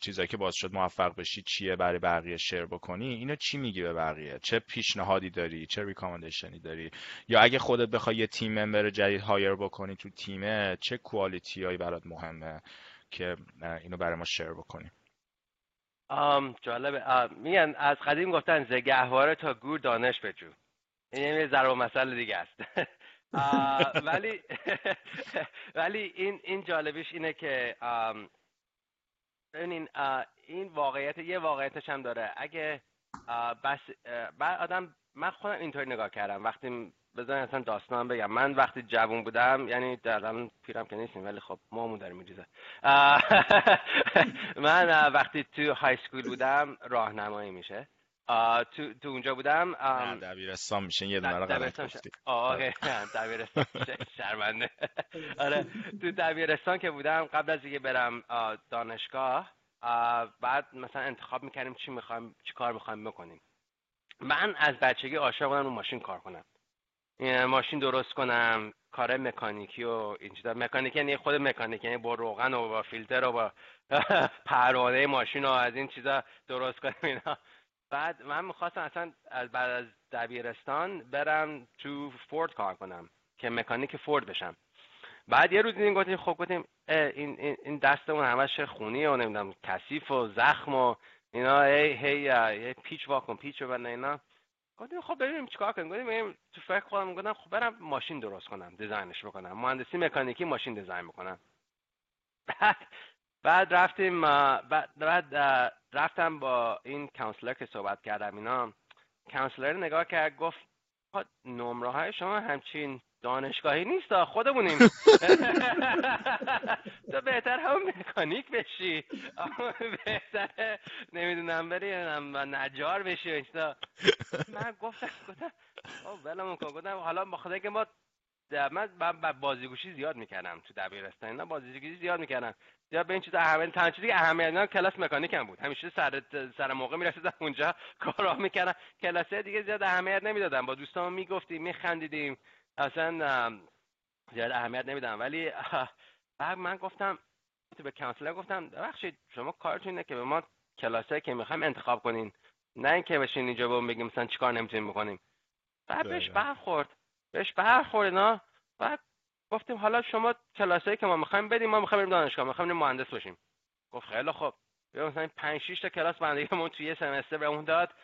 چیزایی که باعث شد موفق بشی چیه برای بقیه شیر بکنی؟ اینو چی میگی به بقیه؟ چه پیشنهادی داری؟ چه ریکامندیشنی داری؟ یا اگه خودت بخوای یه تیم ممبر جدید هایر بکنی تو تیمه چه کوالیتی هایی برات مهمه؟ که اینو برای ما شیر بکنی آم جالبه. میگن از قدیم گفتن زگهواره تا گور دانش بجو. این یه ضرب مسئله دیگه است. ولی ولی این این جالبیش اینه که ببینین این واقعیت یه واقعیتش هم داره. اگه بس بعد آدم من خودم اینطوری نگاه کردم. وقتی بذارین اصلا داستان بگم. من وقتی جوون بودم یعنی در پیرم که نیستیم ولی خب مامون داره میریزه. من وقتی تو های سکول بودم راهنمایی میشه. تو تو اونجا بودم دبیرستان میشه. یه دونه دبیرستان آره. دبیرستان شرمنده. آره تو دبیرستان که بودم قبل از اینکه برم دانشگاه بعد مثلا انتخاب می‌کردیم چی می‌خوایم چی کار می‌خوایم بکنیم. من از بچگی عاشق بودم رو ماشین کار کنم. ماشین درست کنم کار مکانیکی و این چیزا. مکانیکی یعنی خود مکانیکی یعنی با روغن و با فیلتر و با پروانه ماشین و از این چیزا درست کنم اینا. بعد من می‌خواستم اصلا بعد از دبیرستان برم تو فورد کار کنم که مکانیک فورد بشم. بعد یه روز دیدیم گفتیم خب گفتیم این این دستمون همش خونی و نمی‌دونم کثیف و زخم و اینا هی هی پیچ واکن پیچ و اینا. گفتیم خب ببینیم چیکار کنیم. گفتیم تو فکر خودم گفتم خب برم ماشین درست کنم دیزاینش بکنم. مهندسی مکانیکی ماشین دیزاین بکنم بعد بعد رفتیم بعد, بعد رفتم با این کانسلر که صحبت کردم اینا. کانسلر نگاه کرد گفت نمره های شما همچین دانشگاهی نیست خودمونیم تو بهتر هم مکانیک بشی. بهتر نمی‌دونم بری نجار بشی من گفتم گفتم ولمون کن. گفتم حالا بخاطر که ما من بازیگوشی زیاد می‌کردم تو دبیرستان. اینا بازیگوشی زیاد می‌کردم. زیاد به این چیزا اهمیت تنها چیزی که اهمیت کلاس مکانیک هم بود. همیشه سر سر موقع می‌رسیدم اونجا کارا می‌کردم. کلاس دیگه زیاد اهمیت نمی‌دادم. با دوستان می‌گفتیم میخندیدیم. اصلا زیاد اهمیت نمیدم. ولی بعد من گفتم تو به کانسلر گفتم ببخشید شما کارتون اینه که به ما کلاسایی که می‌خوایم انتخاب کنین. نه اینکه بشین اینجا بهمون بگیم مثلا چیکار نمی‌تونیم بکنیم. بعد بهش برخورد. بهش برخورد اینا. بعد گفتیم حالا شما کلاسایی که ما می‌خوایم بدیم ما می‌خوایم بریم دانشگاه می‌خوایم مهندس باشیم گفت خیلی خوب. بیا مثلا 5 6 تا کلاس بندگیمون توی یه سمستر بهمون داد.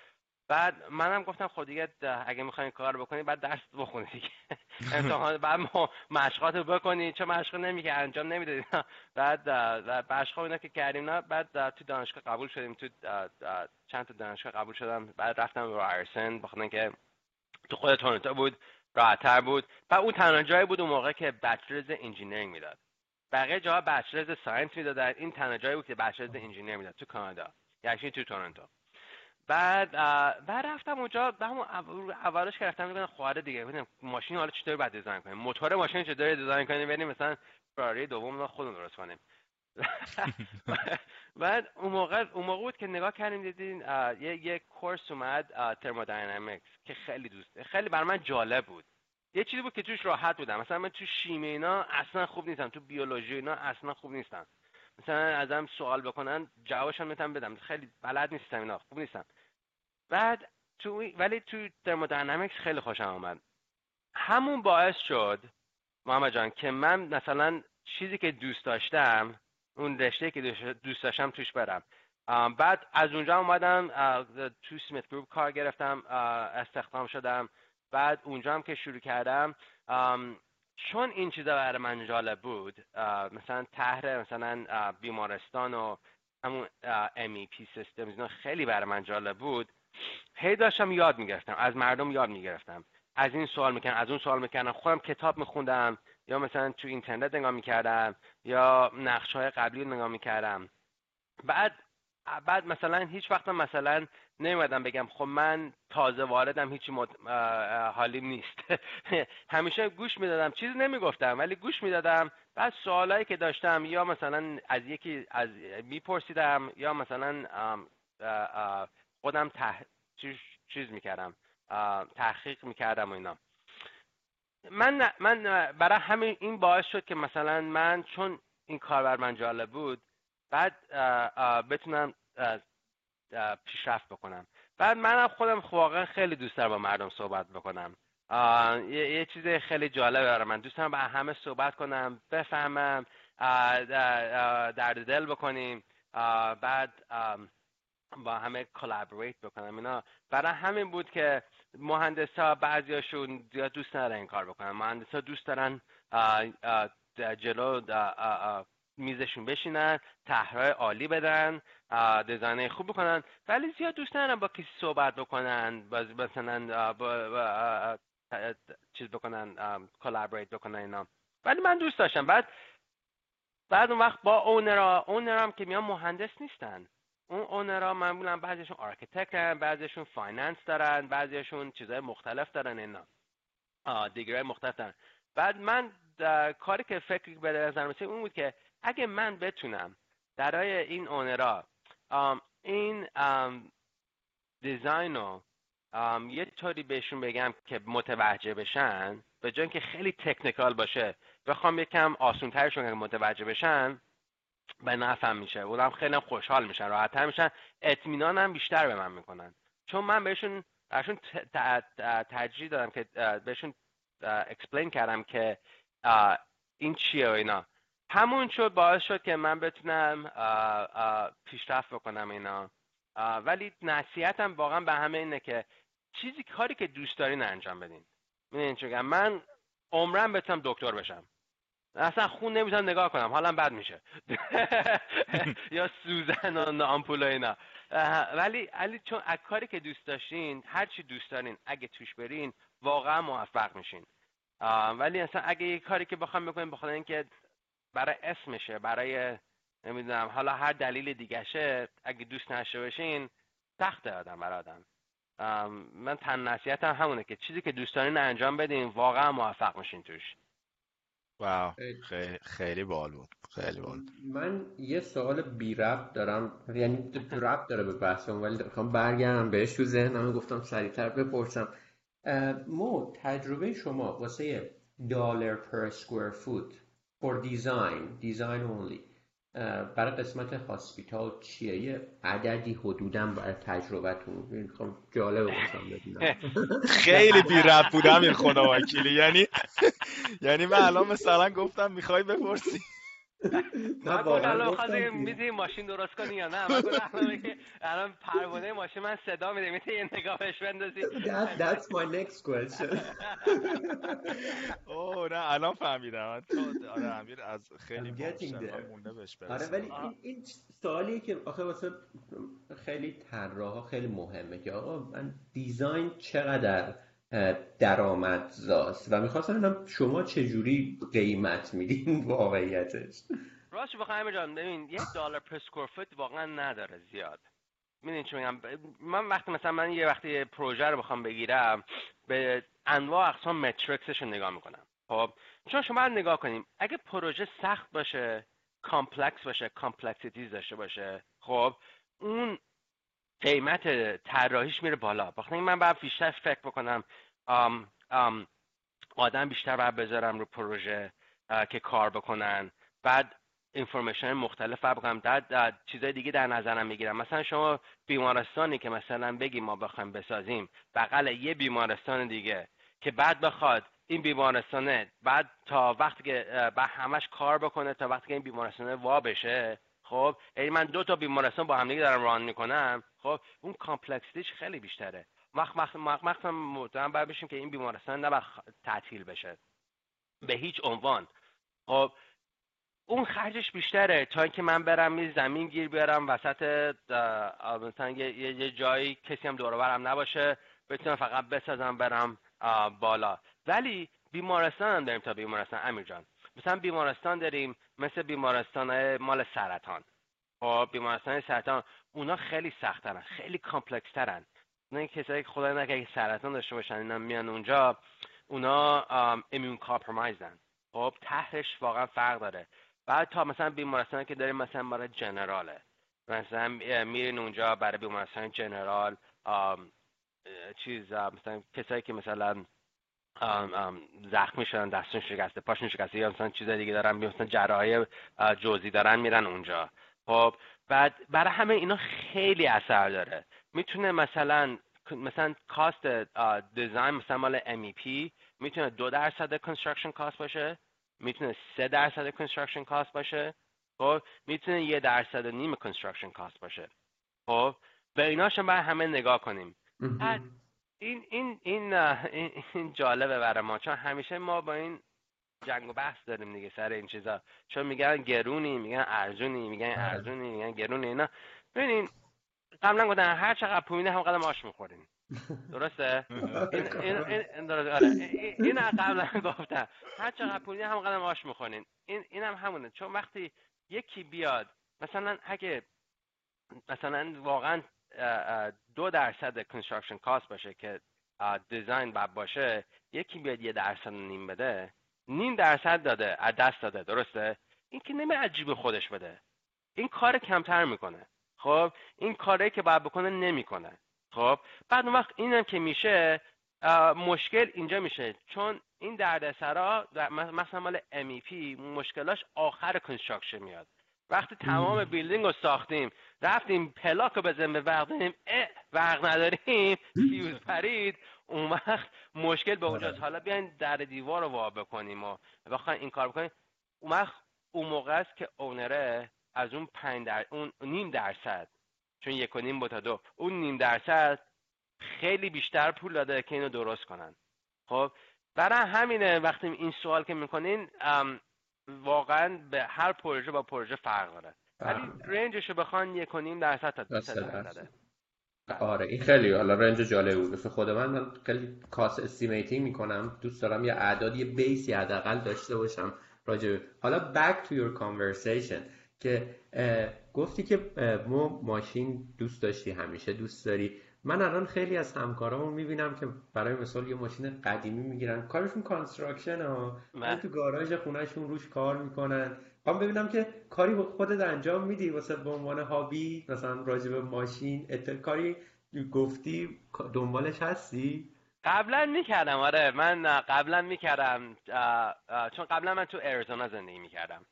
بعد منم گفتم خب دیگه اگه می‌خواین کار بکنی بعد درس بخونی دیگه. امتحان بعد مشقات بکنی. چه مشق نمیگه انجام نمی‌دادی بعد مشق اینا که کردیم نه بعد تو دانشگاه قبول شدیم. تو چند تا دانشگاه قبول شدم. بعد رفتم رایرسون بخاطر اینکه تو خود تورنتو بود راحتتر بود. و اون تنها جایی بود اون موقع که bachelor's engineering می‌داد. بقیه جاها bachelor's science می‌دادن. این تنها جایی بود که bachelor's engineer می‌داد تو کانادا. یعنی تو تورنتو. بعد بعد رفتم اونجا به همون اولش که رفتم میگن خواهر دیگه ببینم ماشین حالا چطوری بعد design کنیم؟ موتور ماشین چطوری design کنیم؟ بریم مثلا فراری دوم رو خودمون درست کنیم. بعد اون موقع اون موقع بود که نگاه کردیم دیدین یه یه کورس اومد ترمودینامیکس که خیلی دوست خیلی بر من جالب بود. یه چیزی بود که توش راحت بودم. مثلا من تو شیمی اینا اصلا خوب نیستم تو بیولوژی اینا اصلا خوب نیستم. مثلا ازم سوال بکنن جوابشون می‌تونم بدم. خیلی بلد نیستم اینا خوب نیستم. بعد تو ولی تو ترمودینامیکس خیلی خوشم آمد همون باعث شد محمد جان که من مثلا چیزی که دوست داشتم اون رشته که دوست داشتم توش برم. بعد از اونجا اومدم تو سمیت گروپ کار گرفتم استخدام شدم. بعد اونجا هم که شروع کردم چون این چیزا برای من جالب بود مثلا تهر مثلا بیمارستان و همون MEP سیستم اینا خیلی برای من جالب بود. هی داشتم یاد می‌گرفتم از مردم یاد می‌گرفتم. از این سوال می‌کنم از اون سوال می‌کنم خودم کتاب میخوندم یا مثلا تو اینترنت نگاه می‌کردم یا نقش های قبلی نگاه می‌کردم. بعد بعد مثلا هیچ وقت مثلا نمیدم بگم خب من تازه واردم هیچی مد... حالیم نیست. همیشه گوش می‌دادم چیزی نمی‌گفتم ولی گوش می‌دادم. بعد سوالایی که داشتم یا مثلا از یکی از میپرسیدم یا مثلا خودم تح... چیز می‌کردم تحقیق می‌کردم و اینا. من من برای همین این باعث شد که مثلا من چون این کار بر من جالب بود بعد بتونم پیشرفت بکنم. بعد منم خودم واقعا خیلی دوست دارم با مردم صحبت بکنم. یه،, یه چیز خیلی جالب برای من. دوست دارم با همه صحبت کنم بفهمم درد دل بکنیم. بعد با همه collaborate بکنم. اینا برای همین بود که مهندس ها بعضیاشون زیاد دوست ندارن این کار بکنن. مهندس ها دوست دارن جلو میزشون بشینن طرحهای عالی بدن design خوب بکنن. ولی زیاد دوست ندارن با کسی صحبت بکنن مثلا با چیز بکنن collaborate بکنن اینا. ولی من دوست داشتم. بعد بعد اون وقت با owner ا owner ام که میان مهندس نیستن. اون owner ا معمولا بعضیشون architect ن بعضیشون finance دارن بعضیشون چیزهای مختلف دارن اینا. degree های مختلف دارن. بعد من کاری که فکر به نظر اون بود که اگه من بتونم برای این owner ا این design رو یه طوری بهشون بگم که متوجه بشن به جای که خیلی technical باشه بخوام یکم آسونترشون که متوجه بشن به نفهم میشه. اونم خیلی خوشحال میشن راحتتر میشن. اطمینان هم بیشتر به من می‌کنن. چون من بهشون بهشون ترجیح دادم که بهشون explain کردم که این چیه و اینا. همون شد باعث شد که من بتونم پیشرفت بکنم اینا. ولی نصیحتم واقعا به همه اینه که چیزی کاری که دوست دارین انجام بدین. می‌دونین من عمرم بتونم دکتر بشم. اصلا خون نمی‌تونم نگاه کنم. حالا بد میشه. یا سوزن و آمپول اینا. ولی علی چون کاری که دوست داشتین هر چی دوست دارین اگه توش برین واقعا موفق میشین. ولی اصلا اگه یه کاری که بخوام بکنیم بخاطر اینکه برای اسمشه برای نمی‌دونم حالا هر دلیل دیگهشه اگه دوست نشه باشین سخته آدم برای آدم. من تن نصیحتم همونه که چیزی که دوست دارین انجام بدین واقعا موفق میشین توش. واو. خیلی. خیلی بال بود. خیلی بال. من یه سوال بی ربط دارم. یعنی ربط داره به بحثم ولی می‌خوام برگردم بهش تو ذهنم. گفتم سریعتر بپرسم. مو تجربه شما واسه دلار پر سکوئر فوت for design design only. برای قسمت هاسپیتال چیه؟ یه عددی حدودا برای تجربتون می‌خوام جالب باشم ببینم خیلی بی بودم این خدا وکیلی. یعنی یعنی من الان مثلا گفتم می‌خوای بپرسی. من الان خواهد میدی ماشین درست کنی یا نه؟ من الان پروانه ماشین من صدا میده می‌تونی یه نگاه بهش بندازی؟ That, that's my next question. اوه نه الان فهمیدم. آره امیر از خیلی مونده بهش آره ولی این, این سوالیه که آخه واسه خیلی طراحا خیلی مهمه که آقا من دیزاین چقدر درآمدزاست. و می‌خواستم ببینم شما چجوری قیمت میدین واقعیتش. راست بخوام جان ببین یک دلار پر فوت واقعا نداره زیاد. می‌دونی چی میگم؟ من وقتی مثلا من یه وقتی پروژه رو بخوام بگیرم به انواع اقسام metrics ش رو نگاه می‌کنم. خب چون شما نگاه کنیم اگه پروژه سخت باشه complex باشه complexities داشته باشه خب اون قیمت طراحیش میره بالا. بخاطر من باید بیشتر فکر بکنم آم آم آدم بیشتر باید بذارم رو پروژه که کار بکنن. بعد information مختلف بکنم. بعد چیزای دیگه در نظرم می‌گیرم. مثلا شما بیمارستانی که مثلا بگیم ما بخوایم بسازیم بغل یه بیمارستان دیگه که بعد بخواد این بیمارستانه بعد تا وقتی که بعد همش کار بکنه تا وقتی که این بیمارستانه وا بشه خب یعنی من دو تا بیمارستان با همدیگه دارم run می‌کنم. خب اون complexity ش خیلی بیشتره. وقت مخصوصا مطمئن باید بشیم که این بیمارستان نباید تعطیل بشه. به هیچ عنوان. خب اون خرجش بیشتره تا اینکه من برم یه زمین گیر بیارم وسط مثلا یه, یه جایی کسی هم دورورم نباشه بتونم فقط بسازم برم بالا. ولی بیمارستان هم داریم تا بیمارستان. امیر جان مثلا بیمارستان داریم مثل بیمارستان مال سرطان. خب بیمارستان سرطان اونا خیلی سختترن خیلی complex ترن نه کسایی که خدای نکنه سرطان داشته باشن اینا میان اونجا اونا ایمیون کامپرمایزن خب تهش واقعا فرق داره. بعد تا مثلا بیمارستان که داریم مثلا برای جنراله. مثلا میرین اونجا برای بیمارستان جنرال چیز مثلا کسایی که مثلا زخمی شدن دستشون شکسته پاشون شکسته. یا مثلا چیز دیگه دارن مثلا جراحی جزئی دارن میرن اونجا. خب بعد برای همه اینا خیلی اثر داره. می‌تونه مثلا مثلا cost design مثلا مال MEP می‌تونه دو درصد construction cost باشه. می‌تونه سه درصد construction cost باشه. خب می‌تونه یه درصد نیم construction cost باشه. خب به ایناش باید همه نگاه کنیم. این این این این جالبه برای ما چون همیشه ما با این جنگ و بحث داریم دیگه سر این چیزا. چون میگن گرونی میگن ارزونی میگن آره. ارزونی میگن گرونی اینا. ببینین قبلا گفتن هر چقدر پول بدین همونقدم آش می‌خورین. درسته؟ این این این آره. این قبلا گفتم هر چقدر پول بدین همونقدم آش می‌خورین. این اینم هم همونه. چون وقتی یکی بیاد مثلا اگه مثلا واقعا دو درصد construction cost باشه که دیزاین باب باشه یکی بیاد یه درصد نیم بده. نیم درصد داده از دست داده درسته؟ این که نمی عجیب خودش بده. این کار کمتر می‌کنه. خب؟ این کاری که باید بکنه نمی‌کنه. خب؟ بعد اون وقت اینم که میشه مشکل اینجا میشه. چون این دردسرا مثلا مال MEP مشکلاش آخر کنستراکشن میاد. وقتی تمام بیلدینگ رو ساختیم رفتیم پلاک رو به وقت وقت نداریم فیوز پرید. اون وقت مشکل به اونجاست. آره. حالا بیاین در دیوار رو وا بکنیم و بخواین این کار بکنیم. اون وقت اون موقع است که اونره از اون پنج در... اون نیم درصد. چون یک و نیم تا دو. اون نیم درصد خیلی بیشتر پول داده که اینو درست کنن. خب برای همینه وقتی این سوال که می‌کنین واقعا به هر پروژه با پروژه فرق داره. ولی range ش رو بخوان یک و نیم درصد تا درصد آره این خیلی حالا range جالب بود. مثل خود من من خیلی cost estimating می‌کنم. دوست دارم یه اعداد یه base ی حداقل داشته باشم راجع حالا back to your conversation که گفتی که مو ماشین دوست داشتی همیشه دوست داری. من الان خیلی از همکارامو می‌بینم که برای مثال یه ماشین قدیمی می‌گیرن. کارشون construction ها. تو گاراژ خونهشون روش کار می‌کنن. من ببینم که کاری خودت انجام میدی. واسه به عنوان هابی مثلا راجع به ماشین اتل کاری گفتی دنبالش هستی؟ قبلا می‌کردم آره. من قبلا می‌کردم چون قبلا من تو اریزونا زندگی می‌کردم.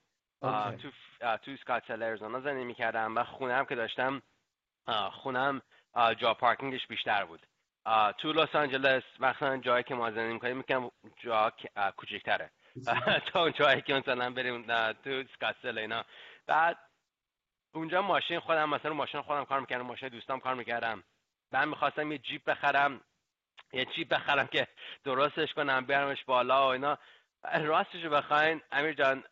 تو تو اسکاتسل اریزونا زندگی می‌کردم و خونم که داشتم خونم جا پارکینگش بیشتر بود. تو لس آنجلس مثلا جایی که ما زندگی می‌کنیم می‌کنم جا کوچکتره. تا اون که مثلا بریم تو اسکاتسل اینا. بعد اونجا ماشین خودم مثلا ماشین خودم کار می‌کردم ماشین دوستام کار می‌کردم. من می‌خواستم یه جیپ بخرم یه جیپ بخرم که درستش کنم بیارمش بالا و اینا. راستش رو بخواین امیر جان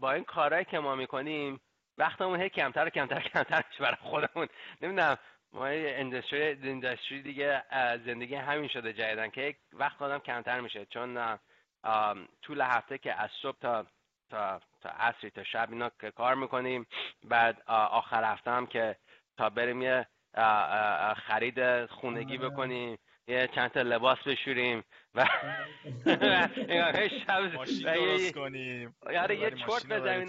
با این کارهایی که ما می‌کنیم وقتمون هی کمتر و کمتر کمتر برای خودمون. نمی‌دونم ما اندستری دیگه زندگی همین شده جدیدن که وقت آدم کمتر میشه. چون طول هفته که از صبح تا تا تا عصری تا شب اینا که کار می‌کنیم. بعد آخر هفته هم که تا بریم یه خرید خونگی آره. بکنیم. یه چند تا لباس بشوریم. و ماشین درست کنیم. یاره یه چرت بزنیم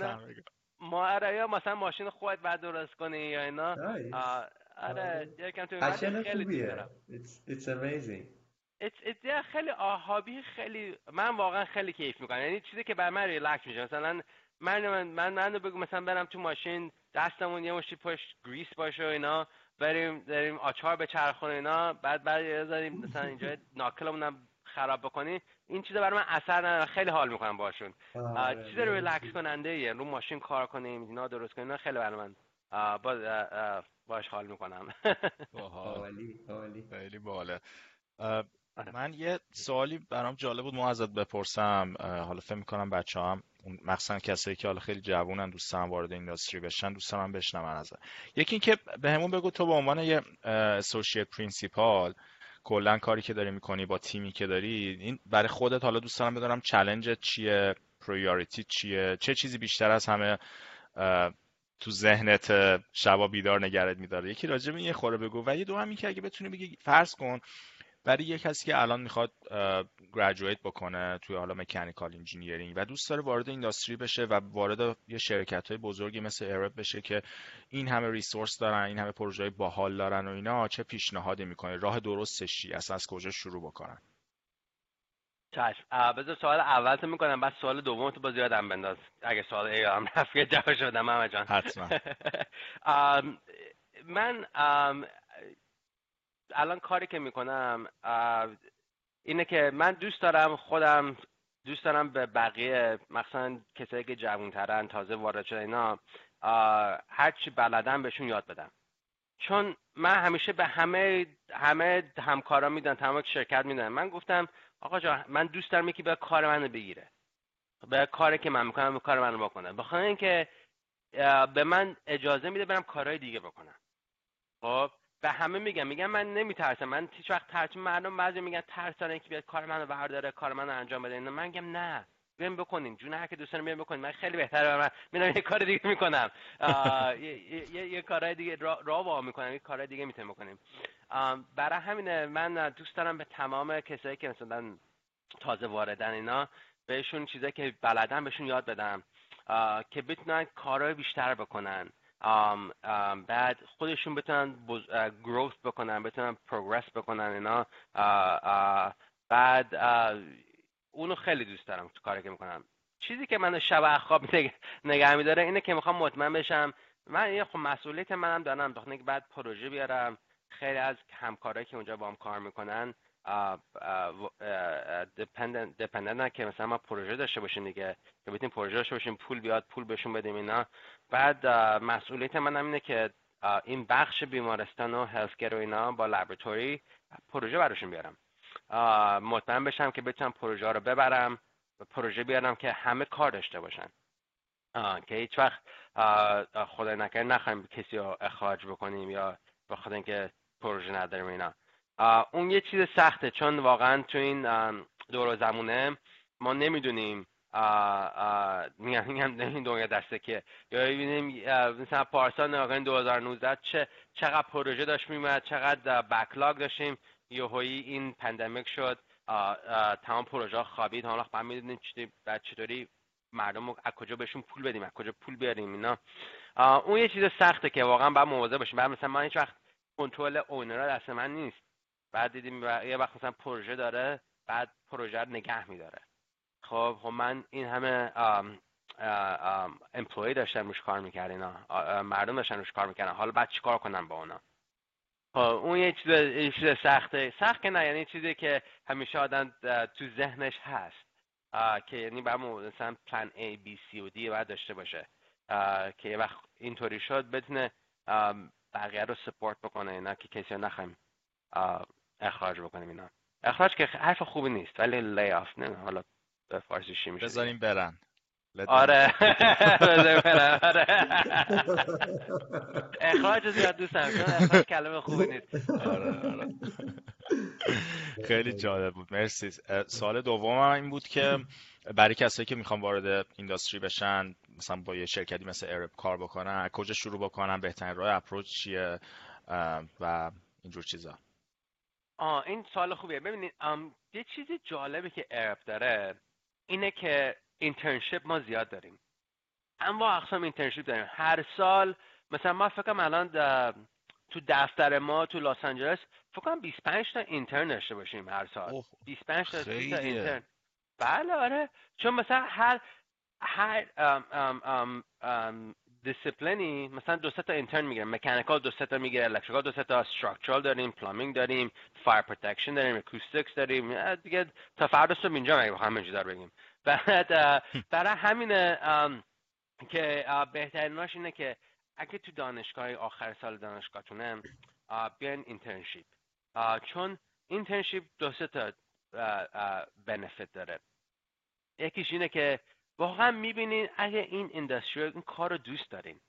ما آره مثلا ماشین خودت بعد درست کنی یا اینا. آره یکم تو خیلی It's amazing. it's خیلی آهابی خیلی من واقعا خیلی کیف می‌کنم. یعنی چیزی که بر من ریلکس میشه. مثلا من من من منو بگو مثلا برم تو ماشین دستمون یه مشتی پشت گریس باشه و اینا بریم داریم آچار بچرخون اینا بعد بعد بذاریم مثلا اینجا knuckle مون هم خراب بکنیم این چیزا برای من اثر نداره. خیلی حال می‌کنم باشون. آره، چیز ریلکس کننده یه رو ماشین کار کنیم اینا درست کنیم خیلی برای من با باش حال می‌کنم. خیلی باحاله آره. من یه سوالی برام جالب بود ما ازت بپرسم. حالا فکر می‌کنم بچه هم مخصوصا کسایی که حالا خیلی جوونن دوست هم وارد industry بشن دوست هم بشنون ازت. یکی اینکه به همون بگو تو به عنوان یه associate principal کلا کاری که داری می‌کنی با تیمی که داری این برای خودت حالا دوست دارم بدونم challenge ت چیه priority چیه؟ چه چیزی بیشتر از همه تو ذهنت شبا بیدار نگهت میداره؟ یکی راجع به یه خوره بگو. و یه دو هم که اگه بتونی بگی فرض کن برای یه کسی که الان می‌خواد graduate بکنه توی حالا mechanical engineering و دوست داره وارد industry بشه و وارد یه شرکت های بزرگی مثل Arup بشه که این همه resource دارن این همه پروژه باحال دارن و اینا چه پیشنهادی می‌کنه راه درستش چی اصلا از کجا شروع بکنن؟ چشم. بذار سوال اول تو می‌کنم بعد سوال دوم تو باز یادم بنداز. اگه سوال ایام رفت جواب شدم جان حتما. من الان کاری که می‌کنم اینه که من دوست دارم خودم دوست دارم به بقیه مثلا کسایی که جوانترن تازه وارد شده اینا هرچی بلدم بهشون یاد بدم. چون من همیشه به همه همه همکارا میدن تمام شرکت میدن من گفتم آقا جا من دوست دارم یکی به کار منو بگیره. به کاری که من می‌کنم به کار منو بکنه. بخاطر اینکه به من اجازه میده برم کارهای دیگه بکنم. خب؟ به همه میگم میگم من نمیترسم. من هیچ وقت ترس مردم بعضی میگن ترسانه که بیاد کار منو برداره کار منو انجام بده. من میگم نه. بیایم بکنین. جون هر که دوستان بیایم بکنین. من خیلی بهتره من. میرم یه کار دیگه می‌کنم. یه, یه, کارهای دیگه را, را می‌کنم. یه کارهای دیگه می‌تونیم بکنیم. برای همینه من دوست دارم به تمام کسایی که مثلا تازه واردن اینا بهشون چیزایی که بلدن بهشون یاد بدم. که بتونن کارهای بیشتر بکنن. بعد خودشون بتونن گروث بکنن بتونن پروگرس بکنن اینا بعد اونو خیلی دوست دارم تو کاری که می‌کنم. چیزی که من شب خواب نگه میداره اینه که می‌خوام مطمئن بشم. من یه خب مسئولیت منم دارم بخاطر بعد پروژه بیارم. خیلی از همکارایی که اونجا با هم کار می‌کنن دپندنت که مثلا ما پروژه داشته باشیم دیگه که بتونیم پروژه داشته باشیم پول بیاد پول بهشون بدیم اینا. بعد مسئولیت من اینه که این بخش بیمارستان و هلسکر و اینا با لابراتوری پروژه براشون بیارم. مطمئن بشم که بتونم پروژه رو ببرم پروژه بیارم که همه کار داشته باشن. که هیچ وقت خدا نکرد نخواهیم کسی رو اخراج بکنیم یا به خاطر اینکه پروژه نداریم اینا. اون یه چیز سخته چون واقعا تو این دور زمونه ما نمی‌دونیم میگم میگم این دنیا دسته که یا ببینیم مثلا پارسال نگاه 2019 چه چقدر پروژه داشت میومد چقدر بکلاگ داشتیم. یهویی این pandemic شد. تمام پروژه خوابید. حالا بعد می‌دونیم چطوری مردم از کجا بهشون پول بدیم از کجا پول بیاریم اینا. اون یه چیز سخته که واقعا باید مواظب باشیم. بعد مثلا من هیچ وقت کنترل اونرا دست من نیست. بعد دیدیم یه وقت مثلا پروژه داره بعد پروژه رو نگه میداره. خب خب من این همه employee داشتم روش کار می‌کرد اینا مردم داشتن روش کار می‌کردن. حالا بعد چیکار کنم با اونا؟ خب اون یه چیز یه چیز سخته. سخت نه یعنی چیزی که همیشه آدم تو ذهنش هست. که یعنی بعد مثلا پلان A, B, C و D باید داشته باشه. که یه وقت اینطوری شد بتونه بقیه رو سپورت بکنه اینا که کسی رو نخوایم اخراج بکنیم اینا. اخراج که حرف خوبی نیست ولی لی آف نه حالا به فارسی چی میشه؟ بذاریم برن. آره. آره. اخراج زیاد دوست دارم چون اخراج کلمه خوبی نیست. آره آره. خیلی جالب بود. مرسی. سال دوم این بود که برای کسایی که می‌خوان وارد اینداستری بشن مثلا با یه شرکتی مثل ارب کار بکنن کجا شروع بکنن بهترین راه اپروچ چیه؟ و اینجور چیزا. آه این سال خوبیه. ببینید یه چیزی جالبه که ارب داره اینه که اینترنشیپ ما زیاد داریم. اما اقسام internship داریم. هر سال مثلا ما فکرم الان تو دفتر ما تو لس آنجلس فکر کنم 25 تا intern داشته باشیم هر سال. 25 تا intern بله آره. چون مثلا هر هر دیسیپلینی مثلا دو تا intern می‌گیره mechanical دو تا می‌گیره electrical دو تا structural داریم plumbing داریم fire protection داریم acoustics داریم دیگه تا فردا صبح اینجا مگه بخوام اینجا بگیم. بعد برای همین که بهتریناش اینه که اگه تو دانشگاه آخر سال دانشگاهتونه بیاین internship چون internship دو تا benefit داره. یکیش اینه که واقعا می‌بینین اگه این industry این کار رو دوست دارین.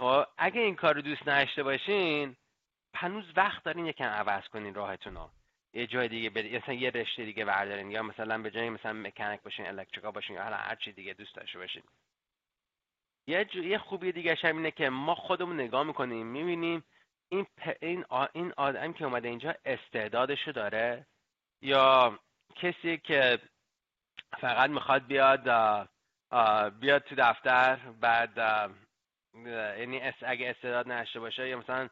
و اگه این کار رو دوست نداشته باشین هنوز وقت دارین یکم عوض کنین راهتون رو. یه جای دیگه برید مثلا یه رشته دیگه بردارین یا مثلا به جای مثلا مکانیک باشین electrical باشین یا هر چی دیگه دوست داشته باشین. یه یه خوبی دیگه هم اینه که ما خودمون نگاه می‌کنیم می‌بینیم این این این آدم که اومده اینجا استعدادشو داره یا کسی که فقط می‌خواد بیاد بیاد تو دفتر بعد یعنی اگه استعداد نشته باشه یا مثلا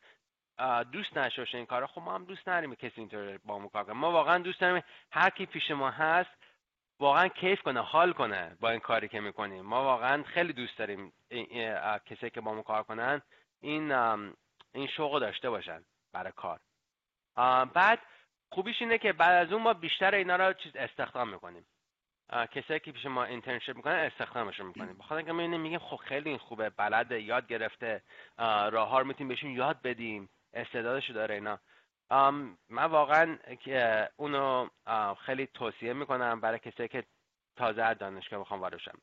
دوست نشه باشه این کارا خب ما هم دوست نداریم کسی اینطور با ما کار کنه. ما واقعا دوست داریم هر کی پیش ما هست واقعا کیف کنه حال کنه با این کاری که می‌کنیم. ما واقعا خیلی دوست داریم کسی که با ما کار کنن این این شوق داشته باشن برای کار. بعد خوبیش اینه که بعد از اون ما بیشتر اینا رو چیز استخدام می‌کنیم. کسایی که پیش ما اینترنشیپ می‌کنن استخدامشون می‌کنیم. بخاطر اینکه می‌بینیم میگیم خب خیلی این خوبه بلد یاد گرفته راه ها رو می‌تونیم بهشون یاد بدیم استعدادشو داره اینا. من واقعا اونو خیلی توصیه می‌کنم برای کسایی که تازه از دانشگاه می‌خوان وارد شن.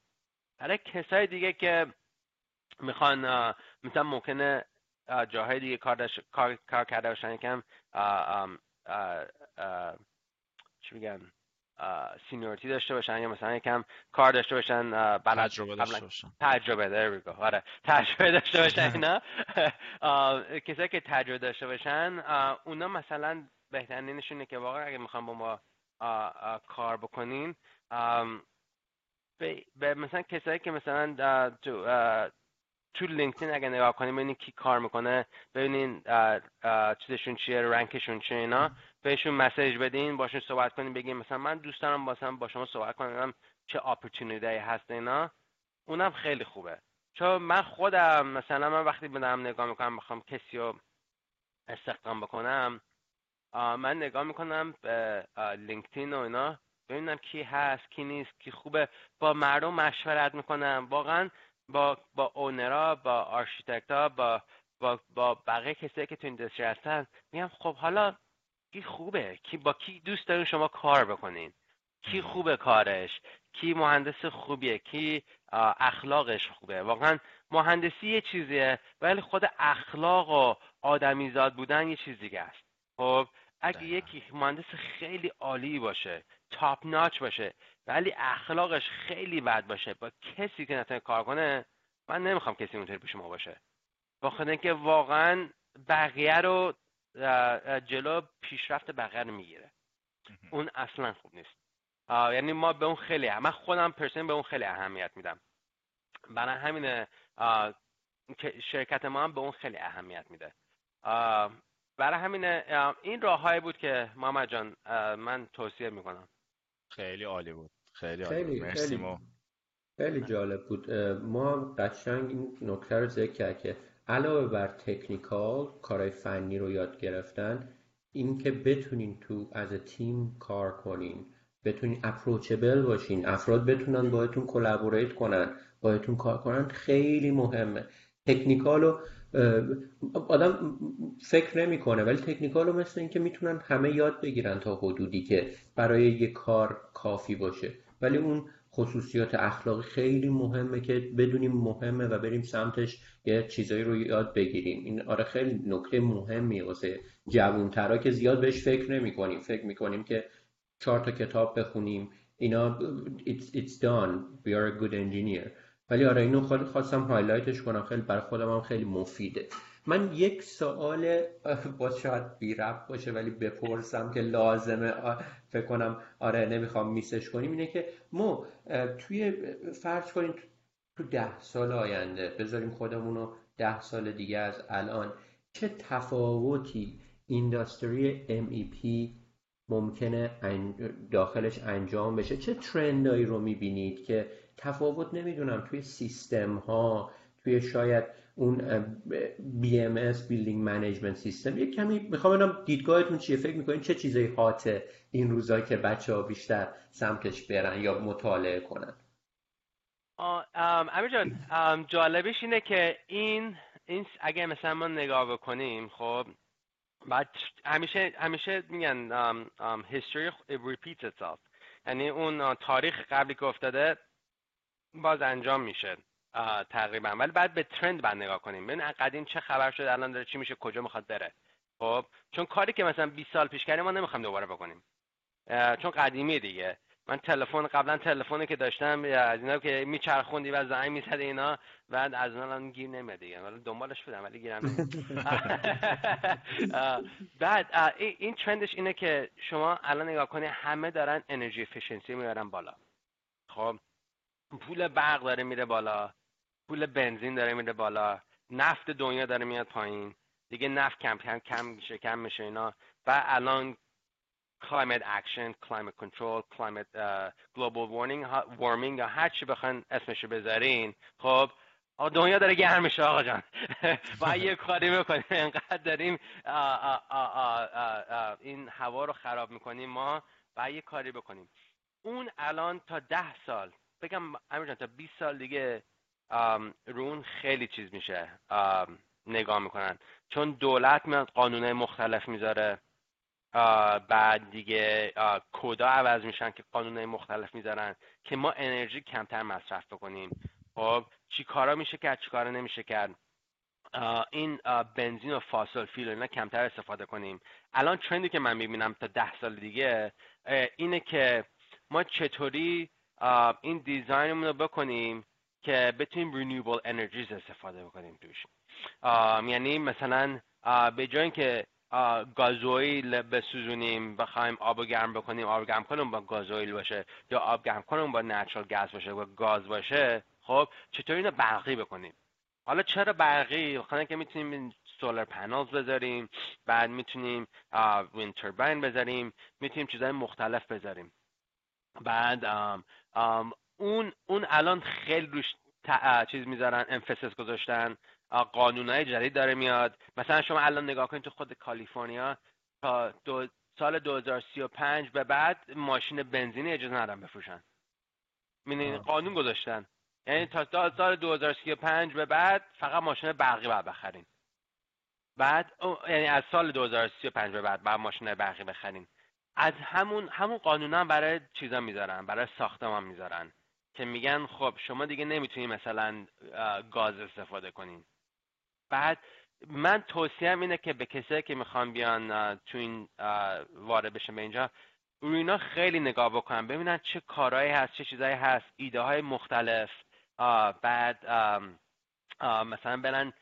برای کسای دیگه که می‌خوان مثلا ممکنه جاهای دیگه کار, کار... کار کرده باشن یکم چی میگن؟ seniority داشته باشن یا مثلا یکم کار داشته باشن بلد تجربه داشته باشن. تجربه داره آره. تجربه داشته باشن اینا. کسایی که تجربه داشته باشن اونا مثلا بهترین نشونه که واقعا اگه می‌خوام با ما کار بکنین به مثلا کسایی که مثلا تو تو لینکدین اگه نگاه کنیم ببینین کی کار می‌کنه ببینین چیزشون چیه رنکشون چیه اینا. بهشون مسیج بدین باشون صحبت کنین بگین مثلا من دوست دارم مثلا با شما صحبت کنم چه اپورتونیتی هست اینا. اونم خیلی خوبه. چون من خودم مثلا من وقتی بدم نگاه می‌کنم بخوام کسی رو استخدام بکنم من نگاه می‌کنم به LinkedIn و اینا ببینم کی هست کی نیست کی خوبه. با مردم مشورت می‌کنم. واقعا با با owner ا با architect ا با با با بقیه کسایی که تو industry هستن میگم خب حالا کی خوبه؟ کی با کی دوست دارین شما کار بکنین؟ کی خوبه کارش؟ کی مهندس خوبیه؟ کی اخلاقش خوبه؟ واقعا مهندسی یه چیزیه ولی خود اخلاق و آدمیزاد بودن یه چیز دیگه است. خب اگه یکی مهندس خیلی عالی باشه تاپ ناچ باشه ولی اخلاقش خیلی بد باشه با کسی که نتونه کار کنه من نمی‌خوام کسی اونطوری پیش ما باشه. بخاطر اینکه واقعا بقیه رو جلو پیشرفت بقیه رو می‌گیره. اون اصلا خوب نیست. یعنی ما به اون خیلی من خودم پرسن به اون خیلی اهمیت میدم. برای همین شرکت ما هم به اون خیلی اهمیت میده. برای همین این راههایی بود که محمد جان من توصیه می‌کنم. خیلی عالی بود. خیلی عالی بود. مرسی خیلی, خیلی جالب بود. ما قشنگ این نکته رو ذکر کرد که علاوه بر technical کارهای فنی رو یاد گرفتن اینکه بتونین تو as team کار کنین. بتونین approachable باشین. افراد بتونن باهاتون collaborate کنن باهاتون کار کنن خیلی مهمه. technical و آدم فکر نمی‌کنه ولی technical و مثل اینکه می‌تونن همه یاد بگیرن تا حدودی که برای یه کار کافی باشه. ولی اون خصوصیات اخلاقی خیلی مهمه که بدونیم مهمه و بریم سمتش یه چیزایی رو یاد بگیریم. این آره خیلی نکته مهمی واسه جوانترا که زیاد بهش فکر نمی کنیم فکر می کنیم که چهار تا کتاب بخونیم اینا it's, it's done. We are a good engineer. ولی آره اینو خیلی خواستم هایلایتش کنم. خیلی برای خودم هم خیلی مفیده. من یک سوال باز شاید بی رب باشه ولی بپرسم که لازمه فکر کنم آره نمی‌خوام میسش کنیم. اینه که ما توی فرض کنیم تو ده سال آینده بذاریم خودمون رو ده سال دیگه از الان چه تفاوتی اینداستری MEP ممکنه داخلش انجام بشه؟ چه ترندایی رو می‌بینید که تفاوت نمی‌دونم توی سیستم ها توی شاید اون BMS Building Management System. یک کمی می‌خوام ببینم دیدگاهتون چیه؟ فکر می‌کنین چه چیزایی هاته این روزا که بچه ها بیشتر سمتش برن یا مطالعه کنن؟ امیر جان جالبش اینه که این این اگه مثلا ما نگاه بکنیم خب بعد همیشه همیشه میگن history repeats itself. یعنی اون تاریخ قبلی که افتاده باز انجام میشه. تقریبا. ولی بعد به ترند بعد نگاه کنیم. ببین قدیم چه خبر شده الان داره چی میشه کجا می‌خواد بره. خب چون کاری که مثلا 20 سال پیش کردیم ما نمی‌خوام دوباره بکنیم. چون قدیمی دیگه. من تلفن قبلا تلفنی که داشتم از اینا که میچرخوندی و زنگ می‌زد اینا بعد از اون گیر نمیاد دیگه. ولی دنبالش بودم ولی گیرم بعد این trend ش اینه که شما الان نگاه کنی همه دارن energy efficiency میارن بالا. خب پول برق داره میره بالا. پول بنزین داره میره بالا نفت دنیا داره میاد پایین. دیگه نفت کم کم کم میشه کم میشه اینا. و الان action, climate control, climate uh, global warming, warming یا هر چی بخواین اسمشو بذارین خب دنیا داره گرم میشه آقا جان. و یه کاری بکنیم. انقدر داریم این هوا رو خراب می‌کنیم ما. و یه کاری بکنیم. اون الان تا ده سال بگم امیر جان تا 20 سال دیگه رون خیلی چیز میشه نگاه می‌کنن. چون دولت میاد قانون مختلف می‌ذاره بعد دیگه کدا عوض میشن که قانون مختلف می‌ذارن که ما انرژی کمتر مصرف بکنیم. خب چی کارا میشه کرد چی کارا نمیشه کرد؟ این بنزین و فاسل فیل اینا کمتر استفاده کنیم. الان ترندی که من می‌بینم تا ده سال دیگه اینه که ما چطوری این دیزاینمون رو بکنیم که بتونیم رینیوبل انرژیز استفاده بکنیم توش. یعنی مثلا به جای اینکه گازوئیل بسوزونیم بخوایم آب گرم بکنیم آب گرم کنیم با گازوئیل باشه یا آب گرم کنیم با نچرال گاز باشه و گاز باشه خب چطور اینو برقی بکنیم؟ حالا چرا برقی؟ خاطر که می‌تونیم سولار پنلز بذاریم بعد می‌تونیم وین توربین بذاریم می‌تونیم چیزهای مختلف بذاریم. بعد اون اون الان خیلی روش چیز می‌ذارن امفسس گذاشتن قانونهای جدید داره میاد. مثلا شما الان نگاه کنید تو خود کالیفرنیا تا دو سال 2035 به بعد ماشین بنزینی اجازه ندارن بفروشن. می‌دونید قانون گذاشتن. یعنی تا سال 2035 به بعد فقط ماشین برقی باید بخرین. بعد یعنی از سال 2035 به بعد بعد ماشین برقی بخرین. از همون همون قانونا برای چیزا می‌ذارن برای ساختمان می‌ذارن. که میگن خب شما دیگه نمی‌تونی مثلا گاز استفاده کنین. بعد من توصیم اینه که به کسایی که می‌خوان بیان تو این وارد بشن به اینجا روی اینا خیلی نگاه بکنن ببینن چه کارهایی هست چه چیزایی هست ایده های مختلف بعد مثلا برن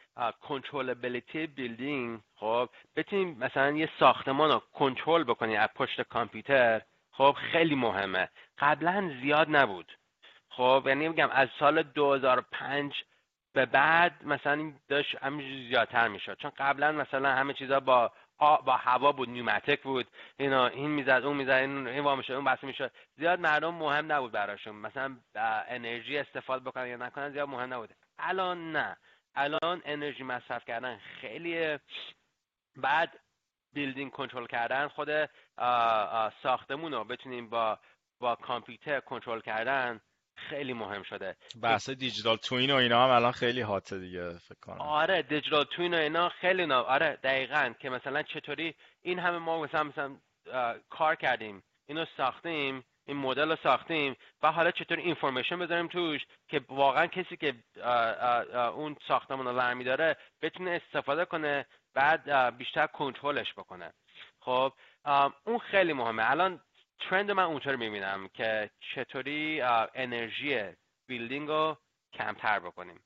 کنترلبیلیتی بیلدینگ خب بتونیم مثلا یه ساختمان رو کنترل بکنی از پشت کامپیوتر. خب خیلی مهمه. قبلا زیاد نبود. خب یعنی میگم از سال 2005 به بعد مثلا داشت همینجوری زیادتر می‌شد. چون قبلا مثلا همه چیزا با با هوا بود نیومتک بود اینا این می‌زد اون می‌زد این این می‌شد اون بسته می‌شد. زیاد مردم مهم نبود براشون. مثلا انرژی استفاده بکنن یا نکنن زیاد مهم نبود. الان نه. الان انرژی مصرف کردن خیلی بعد بیلدینگ کنترل کردن خود ساختمون رو بتونیم با با کامپیوتر کنترل کردن. خیلی مهم شده. بحث دیجیتال توین و اینا هم الان خیلی هاته دیگه فکر کنم. آره دیجیتال توین و اینا خیلی نا... آره دقیقا که مثلا چطوری این همه ما مثلا مثلا کار کردیم اینو ساختیم این مدل رو ساختیم و حالا چطور information بذاریم توش که واقعا کسی که اون ساختمون رو برمی داره بتونه استفاده کنه بعد بیشتر کنترلش بکنه. خب اون خیلی مهمه. الان trend من اونطور می‌بینم که چطوری انرژی building رو کمتر بکنیم.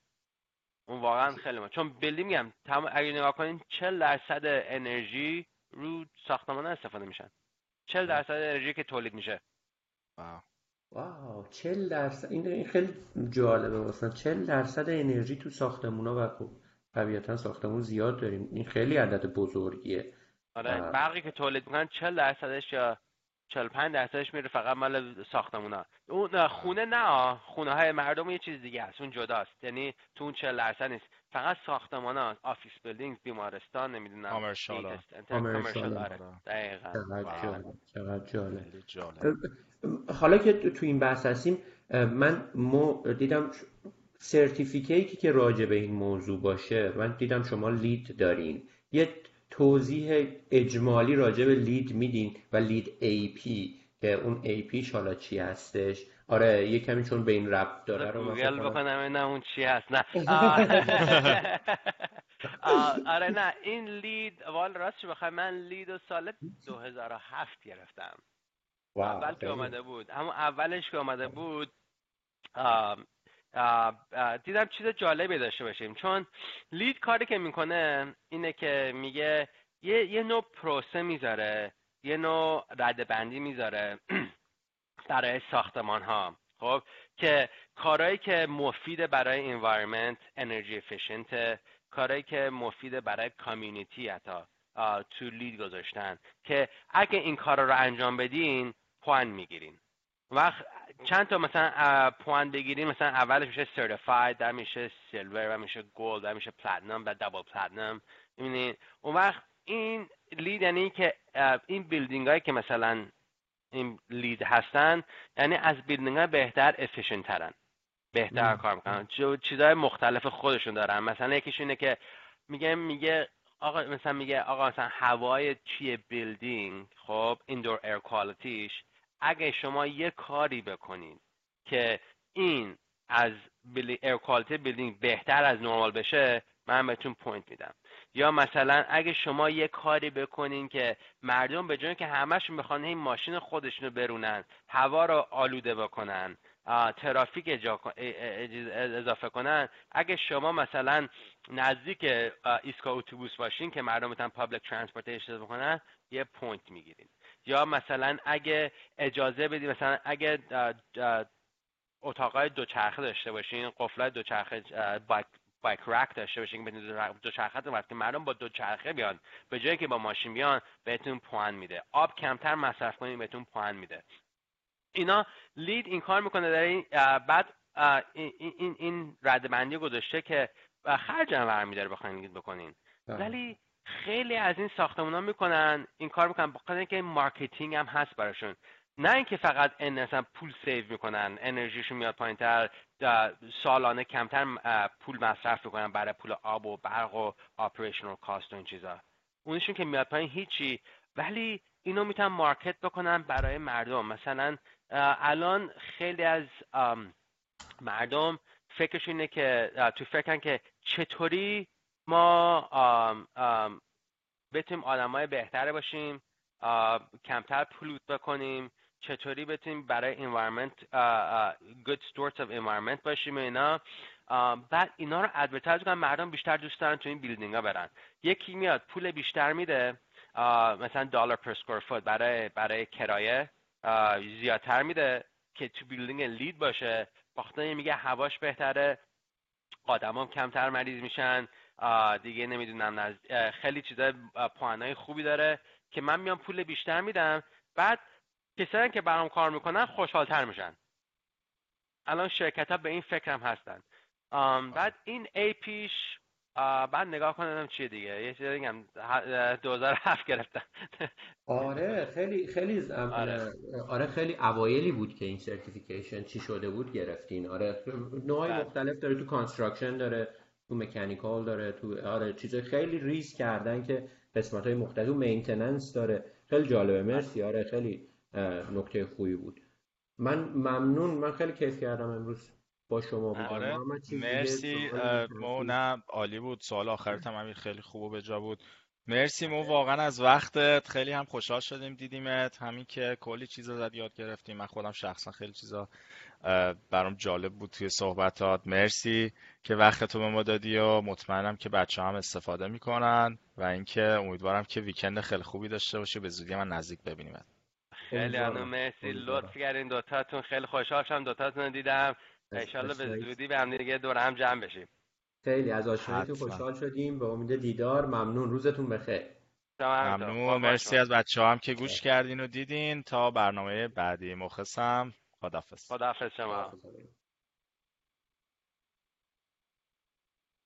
اون واقعا خیلی مهمه چون building میگم اگه نگاه کنین 40 درصد انرژی رو ساختمان استفاده میشن. 40 درصد انرژی که تولید میشه. wow. wow 40 درصد این خیلی جالبه مثلا 40 درصد انرژی تو ساختمونا و خب طبیعتا ساختمون زیاد داریم. این خیلی عدد بزرگیه. آره برقی که تولید می‌کنن 40 درصدش یا 45 درصدش میره فقط مال ساختمونا. اون خونه نه خونه های مردم یه چیز دیگه است اون جداست. یعنی تو اون 40 درصد نیست. فقط ساختمان ها office building بیمارستان نمی‌دونم commercial. دقیقاً. چقدر جالب حالا که تو این بحث هستیم من مو دیدم certificate ی که راجع به این موضوع باشه من دیدم شما LEED دارین. یه توضیح اجمالی راجع به LEED میدین و LEED AP که اون AP حالا چی هستش؟ آره یه کمی چون به این ربط داره رو گوگل بکنم نه اون چی هست. نه. آره نه. این لید وال راست بخوای من لید و سال 2007 گرفتم. اول که آمده بود. همون اولش که آمده بود دیدم چیز جالبی داشته باشیم. چون لید کاری که می‌کنه اینه که میگه یه, یه نوع پروسه می‌ذاره یه نوع ردبندی می‌ذاره برای ساختمان ها خب که کارهایی که مفید برای environment energy efficient کارهایی که مفید برای community حتی تو LEED گذاشتن. که اگه این کار رو انجام بدین point می‌گیرین. وقت چند تا مثلا point بگیرین مثلا اولش میشه certified در میشه silver و میشه gold در میشه platinum و double platinum می‌بینین اون وقت این LEED یعنی که این building هایی که مثلا این LEED هستن یعنی از building های بهتر efficient ترن بهتر کار می‌کنن. چیزهای مختلف خودشون دارن. مثلا یکیش اینه که میگه میگه آقا مثلا میگه آقا مثلا هوای چیه building خب indoor air quality ش اگه شما یه کاری بکنید که این از air quality building بهتر از نرمال بشه من بهتون point میدم. یا مثلا اگه شما یه کاری بکنین که مردم به جای که همشون بخوان این ماشین خودشون رو برونن هوا رو آلوده بکنن ترافیک اضافه کنن اگه شما مثلا نزدیک ایستگاه اتوبوس باشین که مردم بتونن public transportation بکنن یه point می‌گیرین. یا مثلا اگه اجازه بدید مثلا اگه اتاقای دوچرخه داشته باشین قفلای دوچرخه bike bike rack داشته باشین که دوچرخه رو که مردم با دوچرخه بیان به جایی که با ماشین بیان بهتون point میده. آب کمتر مصرف کنین بهتون point میده. اینا LEED این کار می‌کنه در این بعد این این, این ردبندی گذاشته که خرج هم برمیداره بخواین بکنین. بله. ولی خیلی از این ساختمان ها می‌کنن این کار می‌کنن بخاطر اینکه marketing هم هست براشون. نه اینکه فقط ان پول save می‌کنن انرژیشون میاد پایینتر سالانه کمتر پول مصرف می‌کنن برای پول آب و برق و آپریشنال کاست و این چیزا. اونشون که میاد پایین هیچی. ولی اینو می‌تونم مارکت بکنم برای مردم. مثلا الان خیلی از مردم فکرش اینه که تو فکرن که چطوری ما بتونیم آدمای بهتره باشیم کمتر پلوت بکنیم چطوری بتونیم برای environment good stewards of environment باشیم اینا. بعد اینا رو advertise کنن مردم بیشتر دوست دارن تو این building ها برن. یکی میاد پول بیشتر میده مثلا دلار per square foot برای برای کرایه زیادتر میده که تو building LEED باشه. باختن میگه هواش بهتره آدمام کمتر مریض میشن. دیگه نمی‌دونم خیلی چیزای point ای خوبی داره که من میام پول بیشتر میدم. بعد کسایی که برام کار می‌کنن خوشحالتر میشن. الان شرکت ها به این فکرم هستن. بعد این AP ش بعد نگاه کنم چیه دیگه. یه چیزی دیگه 2007 گرفتن آره خیلی خیلی آره. آره خیلی اوایلی بود که این certification چی شده بود گرفتین. آره نوعی بله. مختلف داره تو construction داره. تو mechanical داره تو آره چیز خیلی ریز کردن که قسمت های مختلف maintenance داره. خیلی جالبه مرسی. آره خیلی نکته خوبی بود. من ممنون. من خیلی کیف کردم امروز با شما بودم. آره. مرسی. مو نه عالی بود. سوال آخرت هم امیر خیلی خوب و به جا بود. مرسی مو واقعا از وقتت. خیلی هم خوشحال شدیم دیدیمت. همین که کلی چیزا زد یاد گرفتیم. من خودم شخصا خیلی چیزا برام جالب بود توی صحبتات. مرسی که وقت به ما دادی و مطمئنم که بچه هم استفاده می‌کنن و اینکه امیدوارم که ویکند خیلی خوبی داشته باشی به زودی من نزدیک ببینیم خیلی مرسی. لطف کردین دوتاتون. خیلی خوشحال شدم دوتاتون دیدم. انشالله به زودی به هم دیگه دور هم جمع بشیم. خیلی از آشناییتون خوشحال شدیم. به امید دیدار. ممنون. روزتون بخیر. ممنون. مرسی از بچه هم که گوش کردین و دیدین. تا برنامه بعدی. مخصم خدافز خدافز شما.